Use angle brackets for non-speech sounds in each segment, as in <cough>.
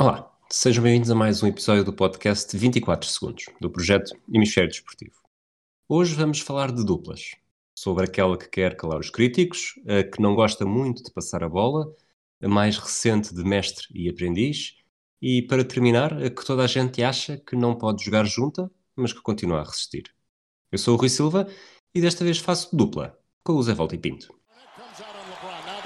Olá, sejam bem-vindos a mais um episódio do podcast 24 Segundos, do projeto Hemisfério Desportivo. Hoje vamos falar de duplas, sobre aquela que quer calar os críticos, a que não gosta muito de passar a bola, a mais recente de mestre e aprendiz, e para terminar, a que toda a gente acha que não pode jogar junta, mas que continua a resistir. Eu sou o Rui Silva e desta vez faço dupla com o Zé Volta e Pinto.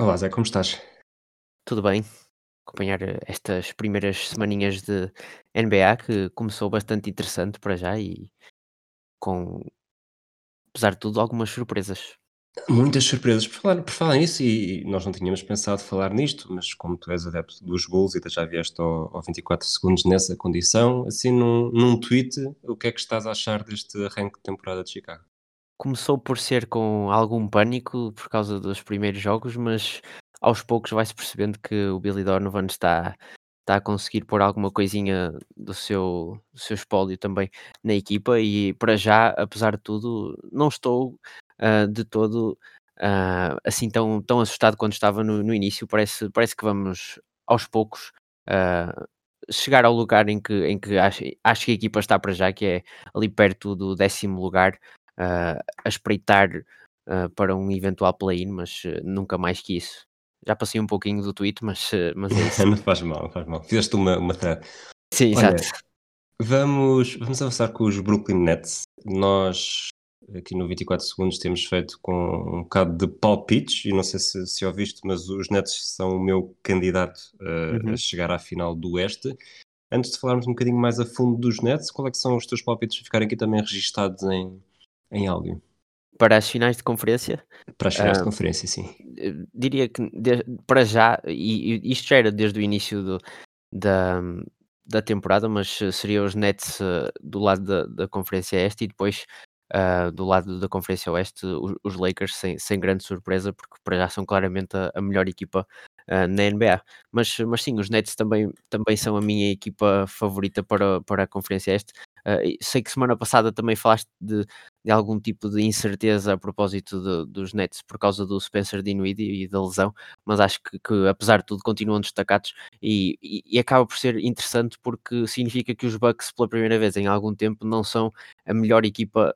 Olá Zé, como estás? Tudo bem. Acompanhar eh, estas primeiras semaninhas de NBA que começou bastante interessante para já e com, apesar de tudo, algumas surpresas. Muitas surpresas por falar, por falar nisso, e nós não tínhamos pensado falar nisto, mas como tu és adepto dos Bulls e já vieste ao, ao 24 segundos nessa condição, assim num, num tweet, o que é que estás a achar deste arranque de temporada de Chicago? Começou por ser com algum pânico por causa dos primeiros jogos, mas aos poucos vai-se percebendo que o Billy Donovan está, está a conseguir pôr alguma coisinha do seu, do seu espólio também na equipa e para já, apesar de tudo, não estou ah, de todo ah, assim tão, tão assustado quando estava no, no início. Parece, parece que vamos aos poucos ah, chegar ao lugar em que, em que acho, acho que a equipa está para já, que é ali perto do décimo lugar, ah, a espreitar ah, para um eventual play-in, mas ah, nunca mais que isso. Já passei um pouquinho do tweet, mas, ah, mas é <laughs> isso. não faz mal, não faz mal. Fizeste uma, uma thread. Sim, Olha, exato. Vamos, vamos avançar com os Brooklyn Nets. Nós aqui no 24 segundos temos feito com um bocado de palpites e não sei se, se ouviste, mas os Nets são o meu candidato uh, Uhum. a chegar à final do Oeste. Antes de falarmos um bocadinho mais a fundo dos Nets, qual é que são os teus palpites para ficarem aqui também registados em, em áudio? Para as finais de conferência, Para as finais de ah, conferência, sim. eh, diria que de- para já, e, e isto já era desde o início do- da, da temporada, mas seria os Nets eh, do lado da, da Conferência Este e depois ah, do lado da Conferência Oeste os, os Lakers, sem, sem grande surpresa, porque para já são claramente a, a melhor equipa ah, na NBA. Mas, mas sim, os Nets também, também são a minha equipa favorita para, para a Conferência Este. E sei que semana passada também falaste de, de algum tipo de incerteza a propósito de- dos Nets por causa do Spencer Dinwiddie e da lesão, mas acho que, que, apesar de tudo continuam destacados e, e- e acaba por ser interessante porque significa que os Bucks pela primeira vez em algum tempo não são a melhor equipa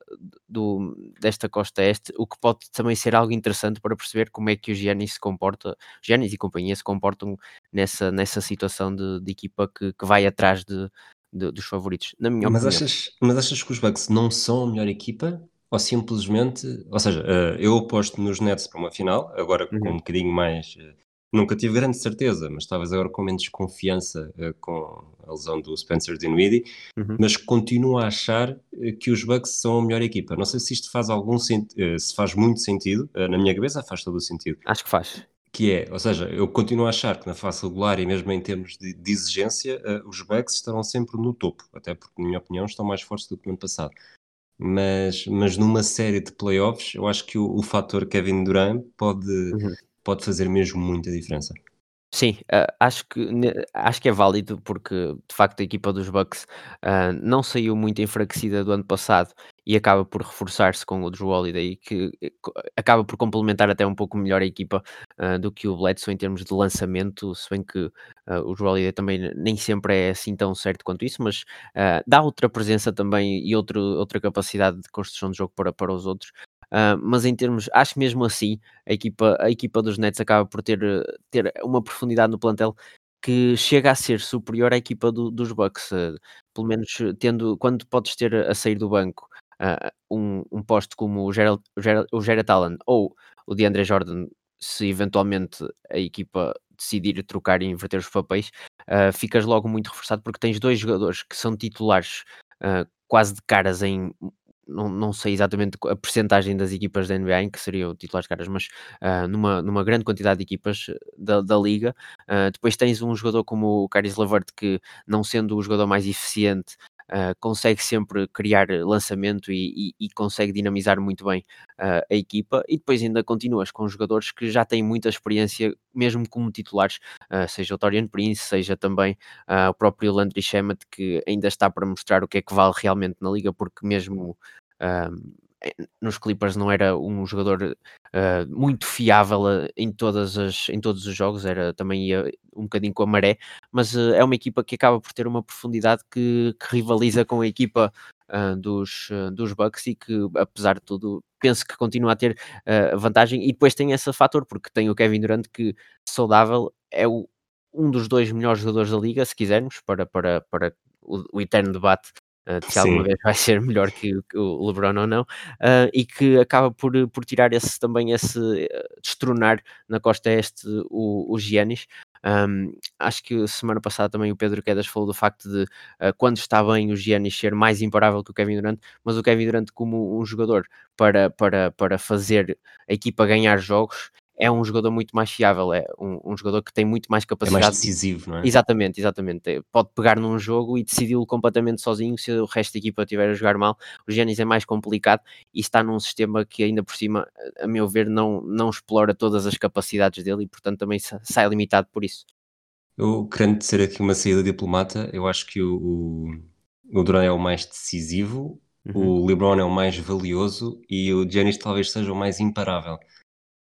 do, desta costa este, o que pode também ser algo interessante para perceber como é que o Giannis se comporta, Giannis e companhia se comportam nessa, nessa situação de, de equipa que, que vai atrás de, de- dos favoritos, na minha Mas opinião. achas, mas achas que os Bucks não são a melhor equipa? Ou simplesmente, ou seja, eh, eu aposto nos Nets para uma final, agora com um Uhum, bocadinho mais. eh, Nunca tive grande certeza, mas talvez agora com menos confiança eh, com a lesão do Spencer Dinwiddie, uhum. mas continuo a achar que os Bucks são a melhor equipa. Não sei se isto faz algum sentido, se faz muito sentido, na minha cabeça faz todo o sentido. Acho que faz. Que é, ou seja, eu continuo a achar que na fase regular e mesmo em termos de, de exigência, eh, os Bucks estarão sempre no topo, até porque, na minha opinião, estão mais fortes do que no ano passado. Mas, mas numa série de playoffs, eu acho que o, o fator Kevin Durant pode, Uhum. pode fazer mesmo muita diferença. Sim, ah, acho que acho que é válido, porque de facto a equipa dos Bucks, ah, não saiu muito enfraquecida do ano passado e acaba por reforçar-se com o Drew Holiday, que eh, acaba por complementar até um pouco melhor a equipa, do que o Bledsoe em termos de lançamento, se bem que, o Drew Holiday também ne- nem sempre é assim tão certo quanto isso, mas, dá outra presença também e outro outra capacidade de construção de jogo para para os outros. Ah, mas em termos acho mesmo assim a equipa, a equipa dos Nets acaba por ter, eh, ter uma profundidade no plantel que chega a ser superior à equipa do- dos Bucks, eh, pelo menos eh, tendo, quando podes ter a sair do banco ah, um, um posto como o Gerald, o Gerald, Allen ou o DeAndre Jordan, se eventualmente a equipa decidir trocar e inverter os papéis, ah, ficas logo muito reforçado porque tens dois jogadores que são titulares quase de caras em não, não sei exatamente a percentagem das equipas da NBA em que seriam titulares caras, mas uh, numa, numa grande quantidade de equipas da, da liga. Uh, depois tens um jogador como o Caris Levert, que não sendo o jogador mais eficiente, uh, consegue sempre criar lançamento e, e, e consegue dinamizar muito bem uh, a equipa, e depois ainda continuas com jogadores que já têm muita experiência, mesmo como titulares, uh, seja o Torian Prince, seja também o próprio Landry Shamet, que ainda está para mostrar o que é que vale realmente na liga, porque mesmo nos Clippers não era um jogador uh, muito fiável em, todas as, em todos os jogos, era também ia um bocadinho com a maré, mas uh, é uma equipa que acaba por ter uma profundidade que, que rivaliza com a equipa dos, dos Bucks e que, apesar de tudo, penso que continua a ter vantagem. E depois tem esse fator, porque tem o Kevin Durant que, saudável, é o, um dos dois melhores jogadores da liga, se quisermos, para, para, para o, o eterno debate uh, se alguma vez vai ser melhor que, o LeBron ou não, uh, e que acaba por, por tirar esse também esse uh, destronar na costa este o, o Giannis. Um, acho que semana passada também o Pedro Quedas falou do facto de quando está bem o Giannis ser mais imparável que o Kevin Durant, mas o Kevin Durant como um jogador para, para, para fazer a equipa ganhar jogos é um jogador muito mais fiável, é um, um, jogador que tem muito mais capacidade. É mais decisivo, não é? Exatamente, exatamente. Pode pegar num jogo e decidi-lo completamente sozinho se o resto da equipa estiver a jogar mal. O Giannis é mais complicado e está num sistema que ainda por cima, a meu ver, não, não explora todas as capacidades dele e portanto também sai limitado por isso. Eu, querendo ser aqui uma saída diplomata, eu acho que o, o, o Duran é o mais decisivo, uhum. o LeBron é o mais valioso e o Giannis talvez seja o mais imparável.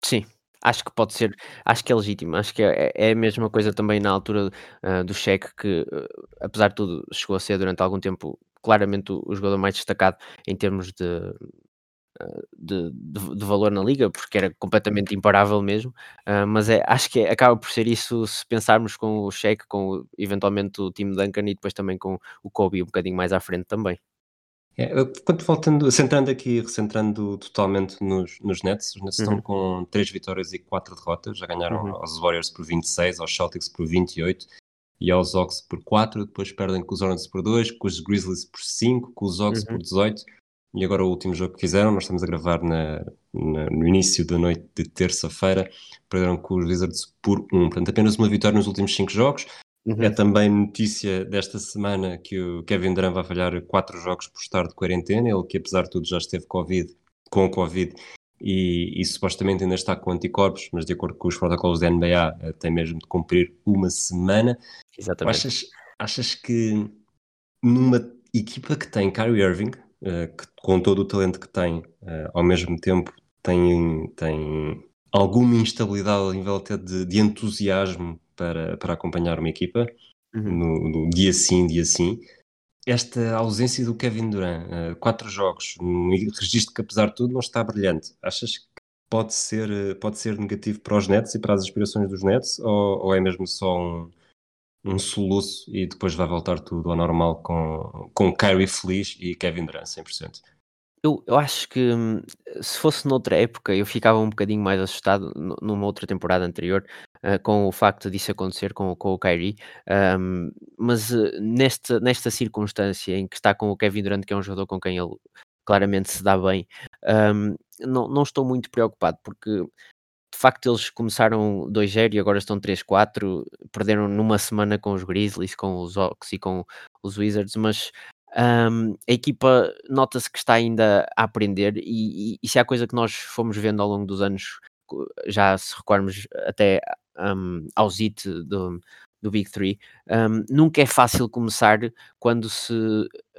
Sim, Acho que pode ser, acho que é legítimo, acho que é, é a mesma coisa também na altura uh, do cheque, que uh, apesar de tudo chegou a ser durante algum tempo claramente o, o jogador mais destacado em termos de, uh, de, de, de, valor na liga, porque era completamente imparável mesmo, mas é, acho que é, acaba por ser isso se pensarmos com o cheque, com eventualmente o time Duncan e depois também com o Kobe um bocadinho mais à frente também. É, quando voltando, centrando aqui, recentrando totalmente nos, nos Nets, os Nets uhum. estão com 3 vitórias e 4 derrotas, já ganharam uhum. aos Warriors por 26, aos Celtics por 28 e aos Hawks por 4, depois perdem com os Hornets por 2, com os Grizzlies por 5, com os Hawks uhum. por 18 e agora o último jogo que fizeram, nós estamos a gravar na, na, no início da noite de terça-feira, perderam com os Wizards por 1, portanto apenas uma vitória nos últimos 5 jogos, Uhum. É também notícia desta semana que o Kevin Durant vai falhar quatro jogos por estar de quarentena, ele que apesar de tudo já esteve COVID, com Covid e, e, supostamente ainda está com anticorpos, mas de acordo com os protocolos da NBA eh, tem mesmo de cumprir uma semana. Exatamente. Achas, achas que numa equipa que tem Kyrie Irving, uh, que, com todo o talento que tem, uh, ao mesmo tempo tem, tem alguma instabilidade ao nível até de, de entusiasmo para, para acompanhar uma equipa, uhum. no, no, dia sim, dia sim. Esta ausência do Kevin Durant, uh, quatro jogos, um registro que apesar de tudo não está brilhante. Achas que pode ser, eh, pode ser negativo para os Nets e para as aspirações dos Nets ou, ou é mesmo só um, um soluço e depois vai voltar tudo ao normal com, com Kyrie feliz e Kevin Durant 100%? Eu eu acho que, hum, se fosse noutra época, eu ficava um bocadinho mais assustado numa outra temporada anterior, hã, com o facto disso acontecer com com o Kyrie, hum, mas, eh, nesta nesta circunstância em que está com o Kevin Durant, que é um jogador com quem ele claramente se dá bem, hum, não não estou muito preocupado, porque de facto eles começaram 2-0 e agora estão 3-4, perderam numa semana com os Grizzlies, com os Hawks e com os Wizards, mas um, a equipa nota-se que está ainda a aprender e, e, e, se há coisa que nós fomos vendo ao longo dos anos, já se recordarmos até um, ao ZIT do, do Big Three, um, nunca é fácil começar quando se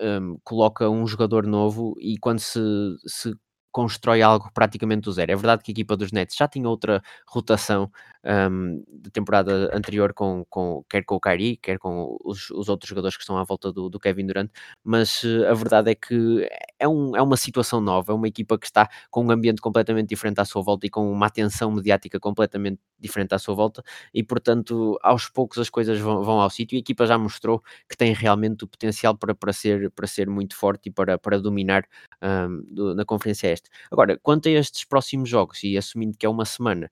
um, coloca um jogador novo e quando se, se constrói algo praticamente do zero. É verdade que a equipa dos Nets já tinha outra rotação um, de temporada anterior, com, com, quer com o Kyrie, quer com os, os outros jogadores que estão à volta do, do Kevin Durant, mas uh, a verdade é que é, um, é uma situação nova, é uma equipa que está com um ambiente completamente diferente à sua volta e com uma atenção mediática completamente diferente à sua volta, e portanto, aos poucos as coisas vão, vão ao sítio e a equipa já mostrou que tem realmente o potencial para, para, ser, para ser muito forte e para, para dominar um, do, na Conferência Este. Agora, quanto a estes próximos jogos, e assumindo que é uma semana,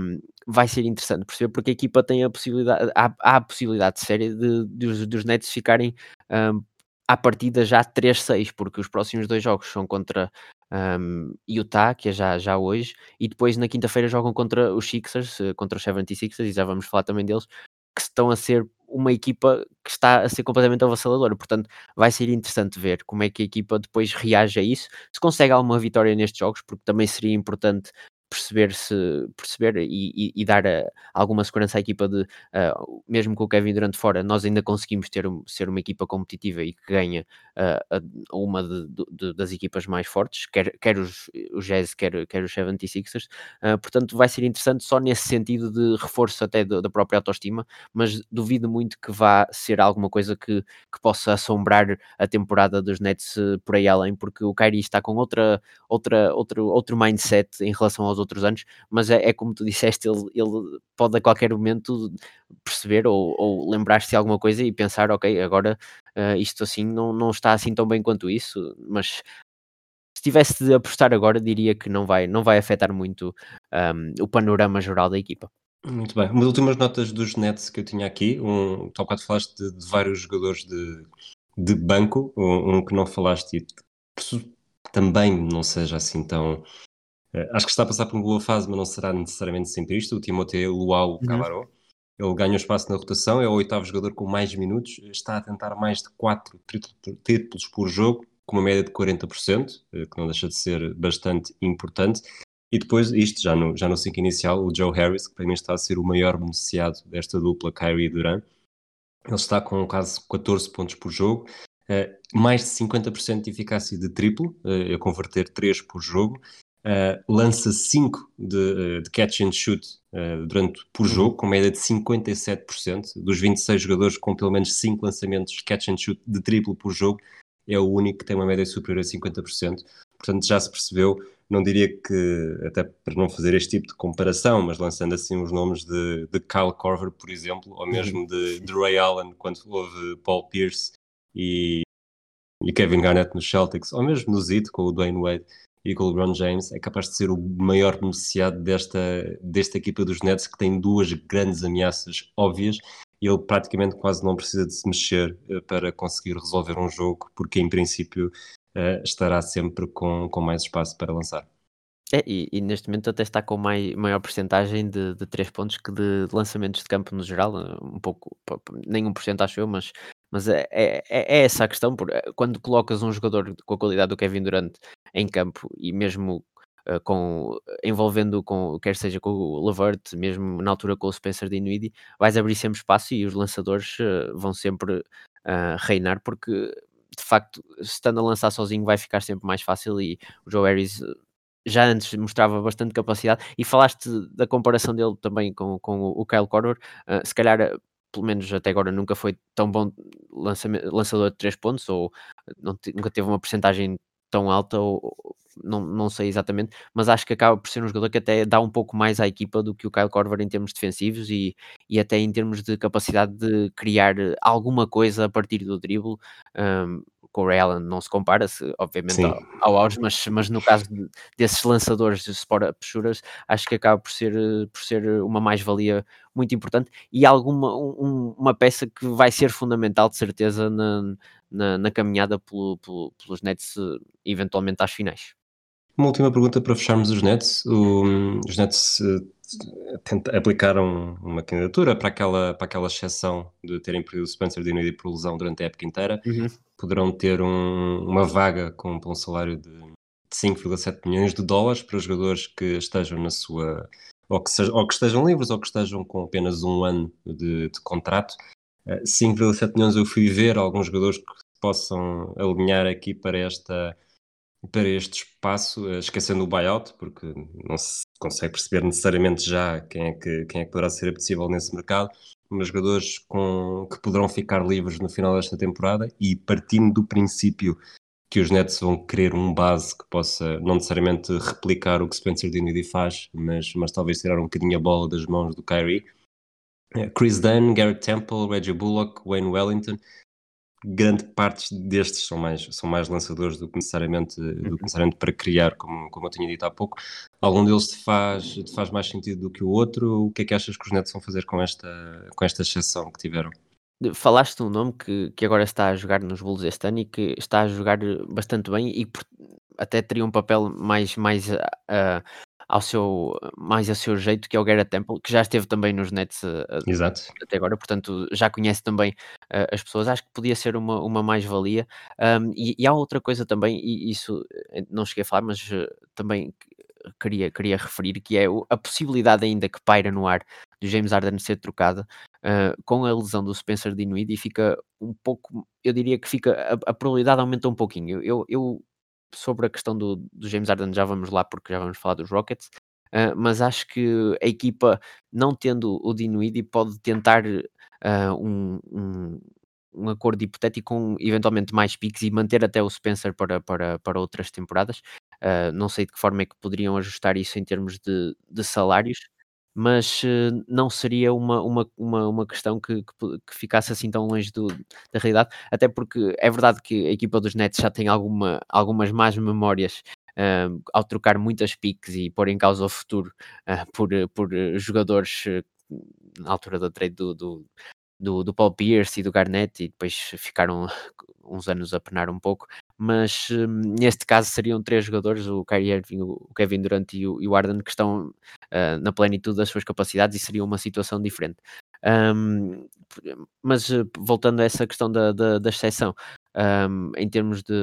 um, vai ser interessante perceber porque a equipa tem a possibilidade, há, há a possibilidade séria de, de, dos Nets ficarem um, à partida já 3-6, porque os próximos dois jogos são contra um, Utah, que é já, já hoje, e depois na quinta-feira jogam contra os Sixers, eh, contra os 76ers, e já vamos falar também deles, que estão a ser uma equipa que está a ser completamente avassaladora. Portanto, vai ser interessante ver como é que a equipa depois reage a isso. Se consegue alguma vitória nestes jogos, porque também seria importante perceber se perceber e, e, e dar a, alguma segurança à equipa de uh, mesmo com o Kevin Durant fora, nós ainda conseguimos ter ser uma equipa competitiva e que ganha uh, uma de, de, das equipas mais fortes, quer, quer os, os Jazz, quer, quer os 76ers. Uh, portanto, vai ser interessante só nesse sentido de reforço até da própria autoestima, mas duvido muito que vá ser alguma coisa que, que possa assombrar a temporada dos Nets por aí além, porque o Kyrie está com outra, outra, outro, outro mindset em relação aos outros anos, mas é, é como tu disseste, ele, ele pode a qualquer momento perceber ou, ou lembrar-se de alguma coisa e pensar, ok, agora uh, isto assim não, não está assim tão bem quanto isso, mas se tivesse de apostar agora, diria que não vai, não vai afetar muito um, o panorama geral da equipa. Muito bem. Umas últimas notas dos Nets que eu tinha aqui. Um, tu há bocado falaste de, de, vários jogadores de, de banco, um, um, que não falaste e também não seja assim tão acho que está a passar por uma boa fase, mas não será necessariamente sempre isto. O Timothée Luau uhum. Cabaró, ele ganha espaço na rotação, é o oitavo jogador com mais minutos, está a tentar mais de 4 títulos por jogo, com uma média de 40%, uh, que não deixa de ser bastante importante. E depois, isto já no, já no 5 inicial, o Joe Harris, que para mim está a ser o maior beneficiado desta dupla Kyrie e Durant. Ele está com quase 14 pontos por jogo, uh, mais de 50% de eficácia de triplo, a converter 3 por jogo, Uh, lança 5 de, uh, de, catch and shoot uh, durante, por uhum. jogo, com média de 57%. Dos 26 jogadores com pelo menos 5 lançamentos de catch and shoot de triplo por jogo, é o único que tem uma média superior a 50%. Portanto, já se percebeu, não diria que, até para não fazer este tipo de comparação, mas lançando assim os nomes de, de Kyle Korver, por exemplo, ou mesmo de, de Ray Allen, quando houve Paul Pierce e, e Kevin Garnett nos Celtics, ou mesmo no Zito com o Dwayne Wade e com o LeBron James é capaz de ser o maior beneficiado desta, desta equipa dos Nets que tem duas grandes ameaças óbvias e ele praticamente quase não precisa de se mexer uh, para conseguir resolver um jogo porque em princípio uh, estará sempre com, com mais espaço para lançar. É, e, e, neste momento até está com mai, maior porcentagem de, de 3 pontos que de lançamentos de campo no geral, um pouco, nem um porcento acho eu, mas mas é, é, é, essa a questão, porque eh, quando colocas um jogador com a qualidade do Kevin Durant em campo e mesmo uh, com, envolvendo com, quer seja com o Levert, mesmo na altura com o Spencer Dinwiddie, vais abrir sempre espaço e os lançadores uh, vão sempre uh, reinar, porque de facto, estando a lançar sozinho vai ficar sempre mais fácil e o Joe Harris já antes mostrava bastante capacidade. E falaste da comparação dele também com, com o Kyle Korver, uh, se calhar pelo menos até agora nunca foi tão bom lançador de 3 pontos ou nunca teve uma porcentagem tão alta ou, não, não sei exatamente, mas acho que acaba por ser um jogador que até dá um pouco mais à equipa do que o Kyle Korver em termos defensivos e, e até em termos de capacidade de criar alguma coisa a partir do drible. Um, com o Ray Allen não se compara, -se, obviamente, ao, ao auge, mas, mas no caso de, desses lançadores de sport shooters, acho que acaba por ser, por ser uma mais-valia muito importante e alguma um, uma peça que vai ser fundamental, de certeza, na, na, na caminhada pelo, pelo, pelos Nets, eventualmente às finais. Uma última pergunta para fecharmos os Nets. O, os Nets tenta, aplicaram uma candidatura para aquela, para aquela exceção de terem perdido o Spencer Dinwiddie por lesão durante a época inteira. Uhum. Poderão ter um, uma vaga com, com um salário de 5,7 milhões de dólares para jogadores que estejam na sua. Ou que, seja, ou que estejam livres ou que estejam com apenas um ano de, de contrato. Uh, eh, 5,7 milhões eu fui ver alguns jogadores que possam alinhar aqui para esta para este espaço, eh, esquecendo o buyout, porque não se consegue perceber necessariamente já quem é que, quem é que poderá ser possível nesse mercado, mas jogadores com, que poderão ficar livres no final desta temporada e partindo do princípio que os Nets vão querer um base que possa não necessariamente replicar o que Spencer Dinwiddie faz, mas, mas talvez tirar um bocadinho a bola das mãos do Kyrie. Eh, Chris Dunn, Garrett Temple, Reggie Bullock, Wayne Wellington grande parte destes são mais, são mais lançadores do que necessariamente, do que uhum. necessariamente para criar, como, como eu tinha dito há pouco. Algum deles te faz, te faz mais sentido do que o outro? O que é que achas que os Nets vão fazer com esta, com esta exceção que tiveram? falaste um nome que que agora está a jogar nos Bulls este ano e que está a jogar bastante bem e até teria um papel mais mais, ah, ao seu mais a seu jeito, que é o Garrett Temple, que já esteve também nos Nets, Exato. até agora, portanto já conhece também, ah, as pessoas. Acho que podia ser uma uma mais-valia. Hum, e e há outra coisa também, e isso, eh, não cheguei a falar, mas eh, também queria queria referir, que é a possibilidade ainda que paira no ar do James Harden ser trocado, ah, com a lesão do Spencer Dinwiddie fica um pouco eu diria que fica a a probabilidade aumenta um pouquinho. Eu eu sobre a questão do do James Harden já vamos lá, porque já vamos falar dos Rockets, ah, mas acho que a equipa não tendo o Dinwiddie pode tentar, ah, um um um acordo hipotético com eventualmente mais piques e manter até o Spencer para para para outras temporadas. Ah, não sei de que forma é que poderiam ajustar isso em termos de de salários, mas, eh, não seria uma uma uma uma questão que que que ficasse assim tão longe do da realidade, até porque é verdade que a equipa dos Nets já tem alguma algumas más memórias, hã, ao trocar muitas piques e pôr em causa o futuro, ah, por eh, por eh, jogadores, na altura da trade do do do do Paul Pierce e do Garnett e depois ficaram <laughs> uns anos a penar um pouco, mas, hum, neste caso seriam 3 jogadores, o Kyrie Irving, o Kevin Durant e o o Harden que estão, ah, na plenitude das suas capacidades e seria uma situação diferente. Hum, mas eh, voltando a essa questão da da da exceção, hum, em termos de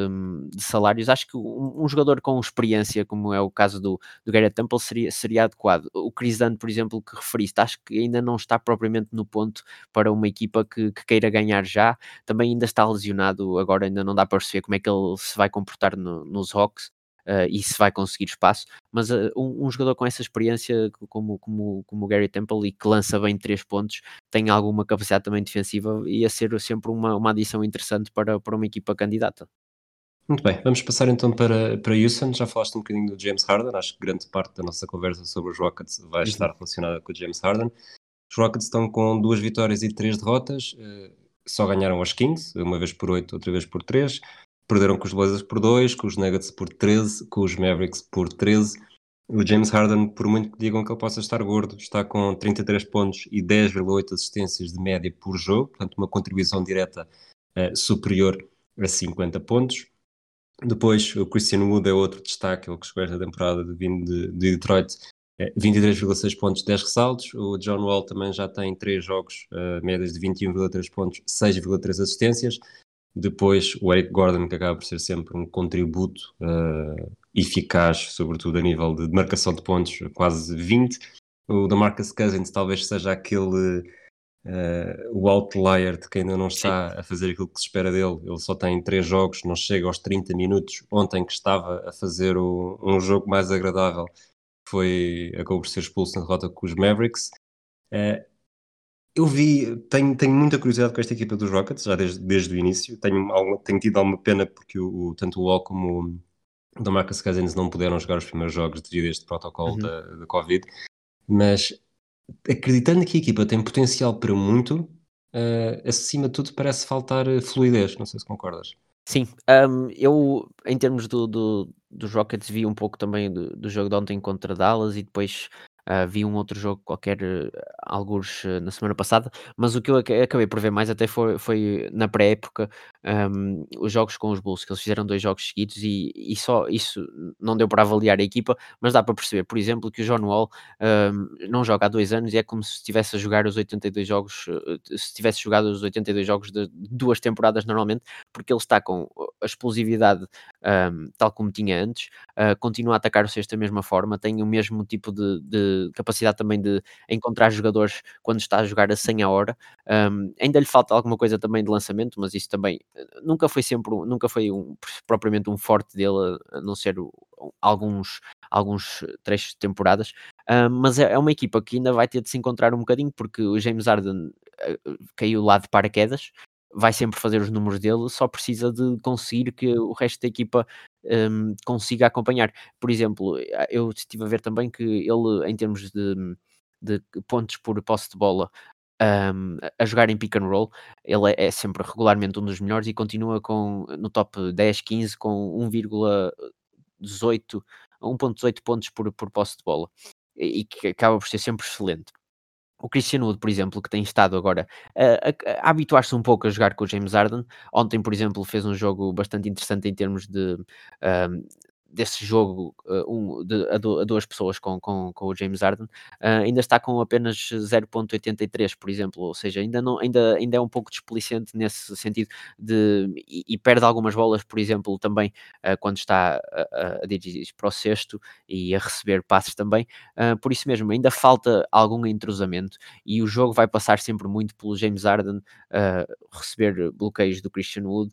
de salários, acho que um um jogador com experiência, como é o caso do do Garrett Temple, seria seria adequado. O Chris Dunn, por exemplo, que referiste, acho que ainda não está propriamente no ponto para uma equipa que que queira ganhar já. Também ainda está lesionado, agora ainda não dá para perceber como é que ele se vai comportar no nos Hawks, ah, e se vai conseguir espaço, mas, ah, um um jogador com essa experiência como como como o Gary Temple e que lança bem 3 pontos, tem alguma capacidade também defensiva, ia ser sempre uma uma adição interessante para para uma equipa candidata. Muito bem, vamos passar então para, para Houston. Já falaste um bocadinho do James Harden, acho que grande parte da nossa conversa sobre os Rockets vai Uhum. estar relacionada com o James Harden. Os Rockets estão com duas vitórias e três derrotas, eh, só ganharam aos Kings, uma vez por 8, outra vez por 3. Perderam com os Blazers por 2, com os Nuggets por 13, com os Mavericks por 13. O James Harden, por muito que digam que ele possa estar gordo, está com 33 pontos e 10,8 assistências de média por jogo, portanto, uma contribuição direta eh, superior a 50 pontos. Depois, o Christian Wood é outro destaque, ele que chegou esta temporada de vindo de, de Detroit, é, 23,6 pontos, 10 ressaltos. O John Wall também já tem 3 jogos, uh, médias de 21,3 pontos, 6,3 assistências. Depois, o Eric Gordon, que acaba por ser sempre um contributo uh, eficaz, sobretudo a nível de marcação de pontos, quase 20. O DeMarcus Cousins talvez seja aquele uh, o outlier de quem ainda não está Sim. a fazer aquilo que se espera dele. Ele só tem três jogos, não chega aos 30 minutos. Ontem que estava a fazer o, um jogo mais agradável, foi acabou por ser expulso na derrota com os Mavericks. Uh, eu vi, tenho, tenho muita curiosidade com esta equipa dos Rockets, já desde, desde o início. Tenho, alguma, tenho tido alguma pena porque o, o tanto o Wall como o DeMarcus Cousins não puderam jogar os primeiros jogos devido a este protocolo uhum. da, da Covid. Mas acreditando que a equipa tem potencial para muito, uh, acima de tudo parece faltar fluidez. Não sei se concordas. Sim, um, eu em termos do, do, dos Rockets vi um pouco também do, do jogo de ontem contra Dallas e depois Uh, vi um outro jogo qualquer, uh, alguns uh, na semana passada, mas o que eu ac acabei por ver mais até foi, foi na pré-época um, os jogos com os Bulls, que eles fizeram dois jogos seguidos e, e só isso não deu para avaliar a equipa, mas dá para perceber, por exemplo, que o John Wall um, não joga há dois anos e é como se estivesse a jogar os 82 jogos, se tivesse jogado os 82 jogos de duas temporadas normalmente, porque ele está com a explosividade um, tal como tinha antes, continua a atacar o cesto da mesma forma, tem o mesmo tipo de, de capacidade também de encontrar jogadores quando está a jogar a 100 a hora. Um, ainda lhe falta alguma coisa também de lançamento, mas isso também eh, nunca foi sempre, nunca foi um, propriamente um forte dele, a não ser alguns, alguns trechos de temporadas. Um, mas é, é, uma equipa que ainda vai ter de se encontrar um bocadinho, porque o James Harden uh, caiu lá de paraquedas, vai sempre fazer os números dele, só precisa de conseguir que o resto da equipa um, consiga acompanhar. Por exemplo, eh, eu estive a ver também que ele, em termos de, de pontos por posse de bola, um, a jogar em pick and roll, ele é, é, sempre regularmente um dos melhores e continua com no top 10, 15 com 1,18 1.18 pontos por, por posse de bola e, e que acaba por ser sempre excelente. O Christian Wood, por exemplo, que tem estado agora a, a, a habituar-se um pouco a jogar com o James Harden. Ontem, por exemplo, fez um jogo bastante interessante em termos de um, desse jogo uh, um, de, a, a, duas pessoas com, com, com o James Harden, uh, ainda está com apenas 0.83, por exemplo, ou seja, ainda, não, ainda, ainda é um pouco desplicente nesse sentido de, e, e perde algumas bolas, por exemplo, também uh, quando está a, a, dirigir para o sexto e a receber passes também, por isso mesmo, ainda falta algum entrosamento e o jogo vai passar sempre muito pelo James Harden receber bloqueios do Christian Wood,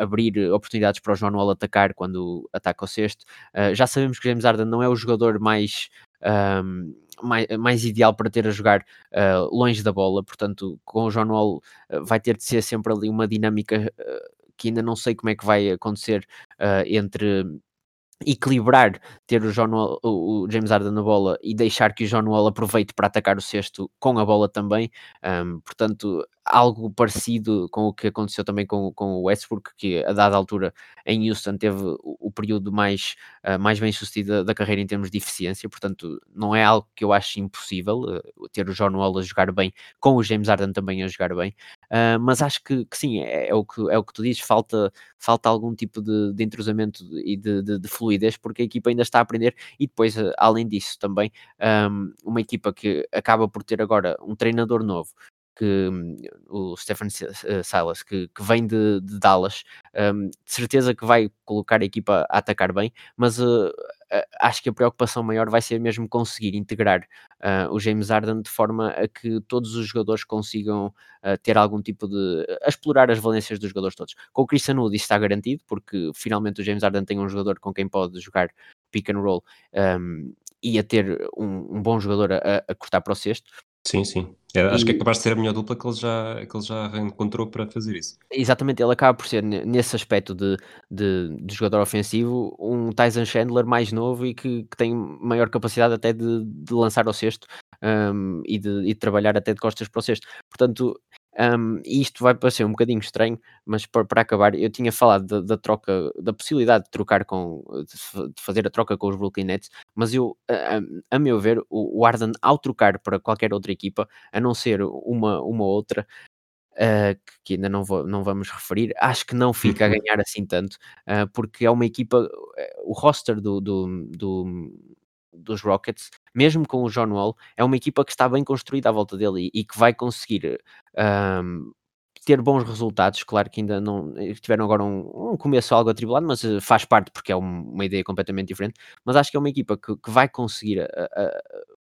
abrir oportunidades para o John Wall atacar quando ataca ao sexto. Uh, já sabemos que James Harden não é o jogador mais, um, mais, mais, ideal para ter a jogar uh, longe da bola, portanto, com o John Wall uh, vai ter de ser sempre ali uma dinâmica que ainda não sei como é que vai acontecer entre equilibrar, ter o, John Wall, o, James Harden na bola e deixar que o John Wall aproveite para atacar o sexto com a bola também. Um, portanto, algo parecido com o que aconteceu também com, com o Westbrook, que a dada altura em Houston teve o, o período mais, uh, mais bem sucedido da, carreira em termos de eficiência, portanto não é algo que eu acho impossível uh, ter o John Wall a jogar bem, com o James Harden também a jogar bem, uh, mas acho que, que sim, é, é, o que, é o que tu dizes, falta, falta algum tipo de, de entrosamento e de, de, de, fluidez, porque a equipa ainda está a aprender. E depois, além disso também, um, uma equipa que acaba por ter agora um treinador novo, que o Stephen eh, Silas, que, que vem de, de Dallas, um, de certeza que vai colocar a equipa a atacar bem, mas uh, acho que a preocupação maior vai ser mesmo conseguir integrar uh, o James Harden de forma a que todos os jogadores consigam uh, ter algum tipo de. a explorar as valências dos jogadores todos. Com o Christian Wood isso está garantido, porque finalmente o James Harden tem um jogador com quem pode jogar pick and roll um, e a ter um, um bom jogador a, a cortar para o sexto. Sim, sim. É, acho que é capaz de ser a melhor dupla que ele já, que ele já encontrou para fazer isso. Exatamente, ele acaba por ser, nesse aspecto de, de, de jogador ofensivo, um Tyson Chandler mais novo e que, que tem maior capacidade até de, de lançar ao cesto um, e, de, e de trabalhar até de costas para o cesto. Portanto, um, e isto vai parecer um bocadinho estranho, mas para, para acabar, eu tinha falado da, da, troca, da possibilidade de trocar com, de fazer a troca com os Brooklyn Nets, mas eu, a, a meu ver, o, o Arden, ao trocar para qualquer outra equipa, a não ser uma, uma outra, Uh, que ainda não, vou, não vamos referir, acho que não fica a uhum. ganhar assim tanto, uh, porque é uma equipa, eh, o roster do, do, do, dos Rockets, mesmo com o John Wall, é uma equipa que está bem construída à volta dele e, e que vai conseguir um, ter bons resultados. Claro que ainda não tiveram agora um, um começo algo atribulado, mas uh, faz parte porque é um, uma ideia completamente diferente. Mas acho que é uma equipa que, que vai conseguir a,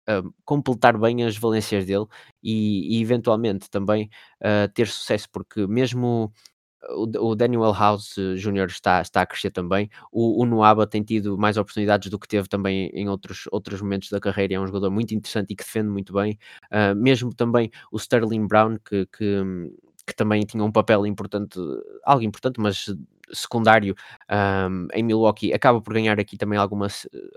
a, completar bem as valências dele e, e eventualmente também uh, ter sucesso, porque mesmo o, Daniel House Jr. Está, está a crescer também. O, o Noaba tem tido mais oportunidades do que teve também em outros, outros momentos da carreira. É um jogador muito interessante e que defende muito bem. Uh, mesmo também o Sterling Brown, que, que, que, também tinha um papel importante, algo importante, mas secundário um, em Milwaukee, acaba por ganhar aqui também alguma,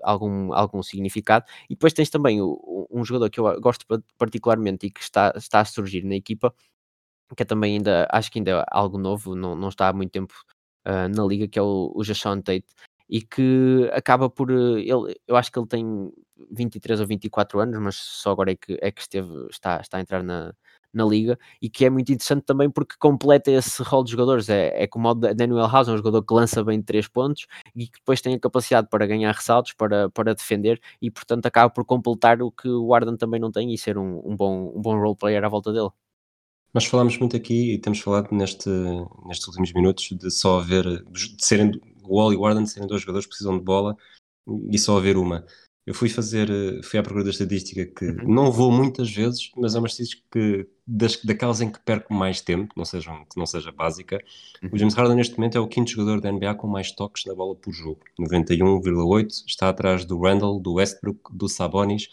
algum, algum significado. E depois tens também um jogador que eu gosto particularmente e que está, está a surgir na equipa, que é também ainda, acho que ainda é algo novo, não, não está há muito tempo uh, na liga, que é o, o Jashawn Tate, e que acaba por, uh, ele, eu acho que ele tem 23 ou 24 anos, mas só agora é que, é que esteve, está, está a entrar na, na liga, e que é muito interessante também porque completa esse rol de jogadores, é, é como o Daniel House, é um jogador que lança bem 3 pontos, e que depois tem a capacidade para ganhar ressaltos, para, para defender, e portanto acaba por completar o que o Arden também não tem, e ser um, um bom, um bom role player à volta dele. Nós falámos muito aqui e temos falado neste, nestes últimos minutos de só haver, de serem, o Wall e o Warden serem dois jogadores que precisam de bola e só haver uma. Eu fui fazer, fui à procura da estatística que uhum. não vou muitas vezes, mas é uma estatística que, das, daquelas em que perco mais tempo, não seja, que não seja básica. Uhum. O James Harden neste momento é o quinto jogador da NBA com mais toques na bola por jogo, 91,8, está atrás do Randall, do Westbrook, do Sabonis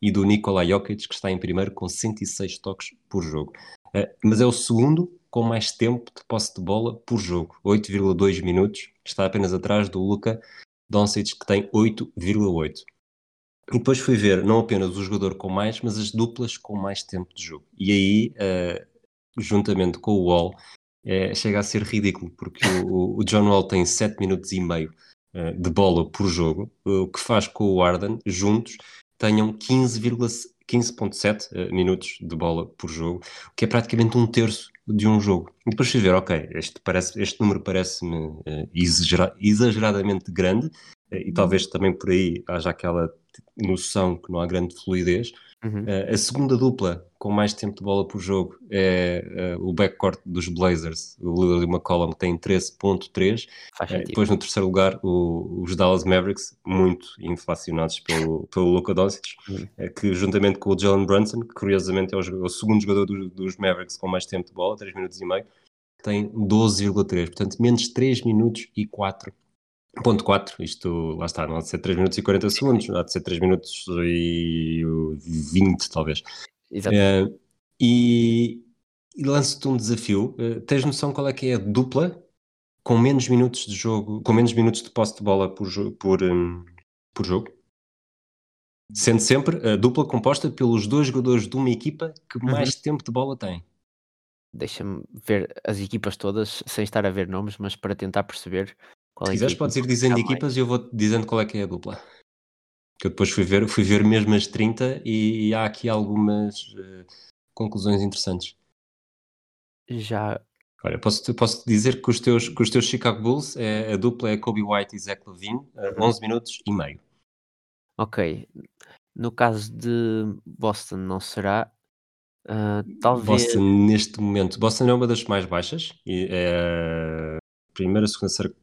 e do Nikola Jokic, que está em primeiro com 106 toques por jogo. Uh, mas é o segundo com mais tempo de posse de bola por jogo, 8,2 minutos, está apenas atrás do Luka Doncic, que tem 8,8. E depois fui ver não apenas o jogador com mais, mas as duplas com mais tempo de jogo. E aí, uh, juntamente com o Wall, uh, chega a ser ridículo, porque o, o, John Wall tem 7 minutos e meio uh, de bola por jogo, o que faz com o Arden, juntos, tenham 15, 15.7 uh, minutos de bola por jogo, o que é praticamente um terço de um jogo. E depois fui ver, ok, este, parece, este número parece-me uh, exagera, exageradamente grande, uh, e talvez também por aí haja aquela noção que não há grande fluidez, Uhum. Uh, a segunda dupla com mais tempo de bola por jogo é uh, o backcourt dos Blazers, o Lillard McCollum, que tem 13.3. Uh, depois no terceiro lugar o, os Dallas Mavericks, muito inflacionados pelo, <laughs> pelo Luka Doncic, uhum. que juntamente com o Jalen Brunson, que curiosamente é o, o segundo jogador do, dos Mavericks com mais tempo de bola, 3 minutos e meio, tem 12,3, portanto menos 3 minutos e 4 Ponto 4, isto lá está, não há de ser 3 minutos e 40 segundos, há de ser 3 minutos e 20, talvez. Exato. Uh, e, e lanço-te um desafio. Uh, tens noção qual é que é a dupla com menos minutos de jogo, com menos minutos de posse de bola por, por, um, por jogo? Sendo sempre a dupla composta pelos dois jogadores de uma equipa que uhum. mais uhum. tempo de bola tem. Deixa-me ver as equipas todas, sem estar a ver nomes, mas para tentar perceber qual Se é quiseres, podes ir dizendo equipas e eu vou dizendo qual é que é a dupla. Que eu depois fui ver, fui ver mesmo as 30 e, há aqui algumas uh, conclusões interessantes. Já. Olha, posso, posso dizer que os, teus, que os teus Chicago Bulls, é, a dupla é Kobe White e Zach Levine, uh, 11 minutos e meio. Ok. No caso de Boston, não será. Uh, talvez. Boston, neste momento, Boston é uma das mais baixas. E é a primeira, segunda,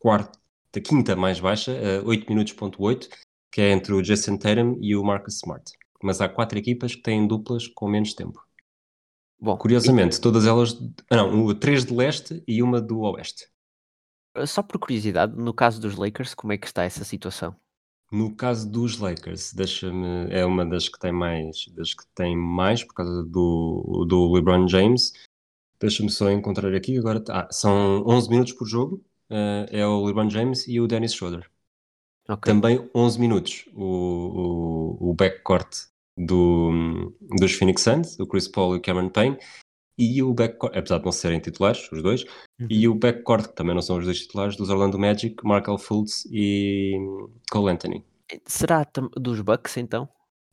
quarta, quinta mais baixa, uh, 8 minutos ponto 8, que é entre o Jason Tatum e o Marcus Smart. Mas há quatro equipas que têm duplas com menos tempo. Bom, Curiosamente, e... todas elas. Ah, não, três de leste e uma do oeste. Eh, só por curiosidade, no caso dos Lakers, como é que está essa situação? No caso dos Lakers, deixa-me, é uma das que tem mais, das que tem mais por causa do, do LeBron James. Deixa-me só encontrar aqui agora. Ah, são 11 minutos por jogo uh, é o LeBron James e o Dennis Schroeder. Okay. Também 11 minutos o, o, o backcourt do, dos Phoenix Suns, o Chris Paul e o Cameron Payne, e o backcourt, apesar de não serem titulares, os dois, uhum. e o backcourt, que também não são os dois titulares, dos Orlando Magic, Markel Fultz e Cole Anthony. Será dos Bucks então?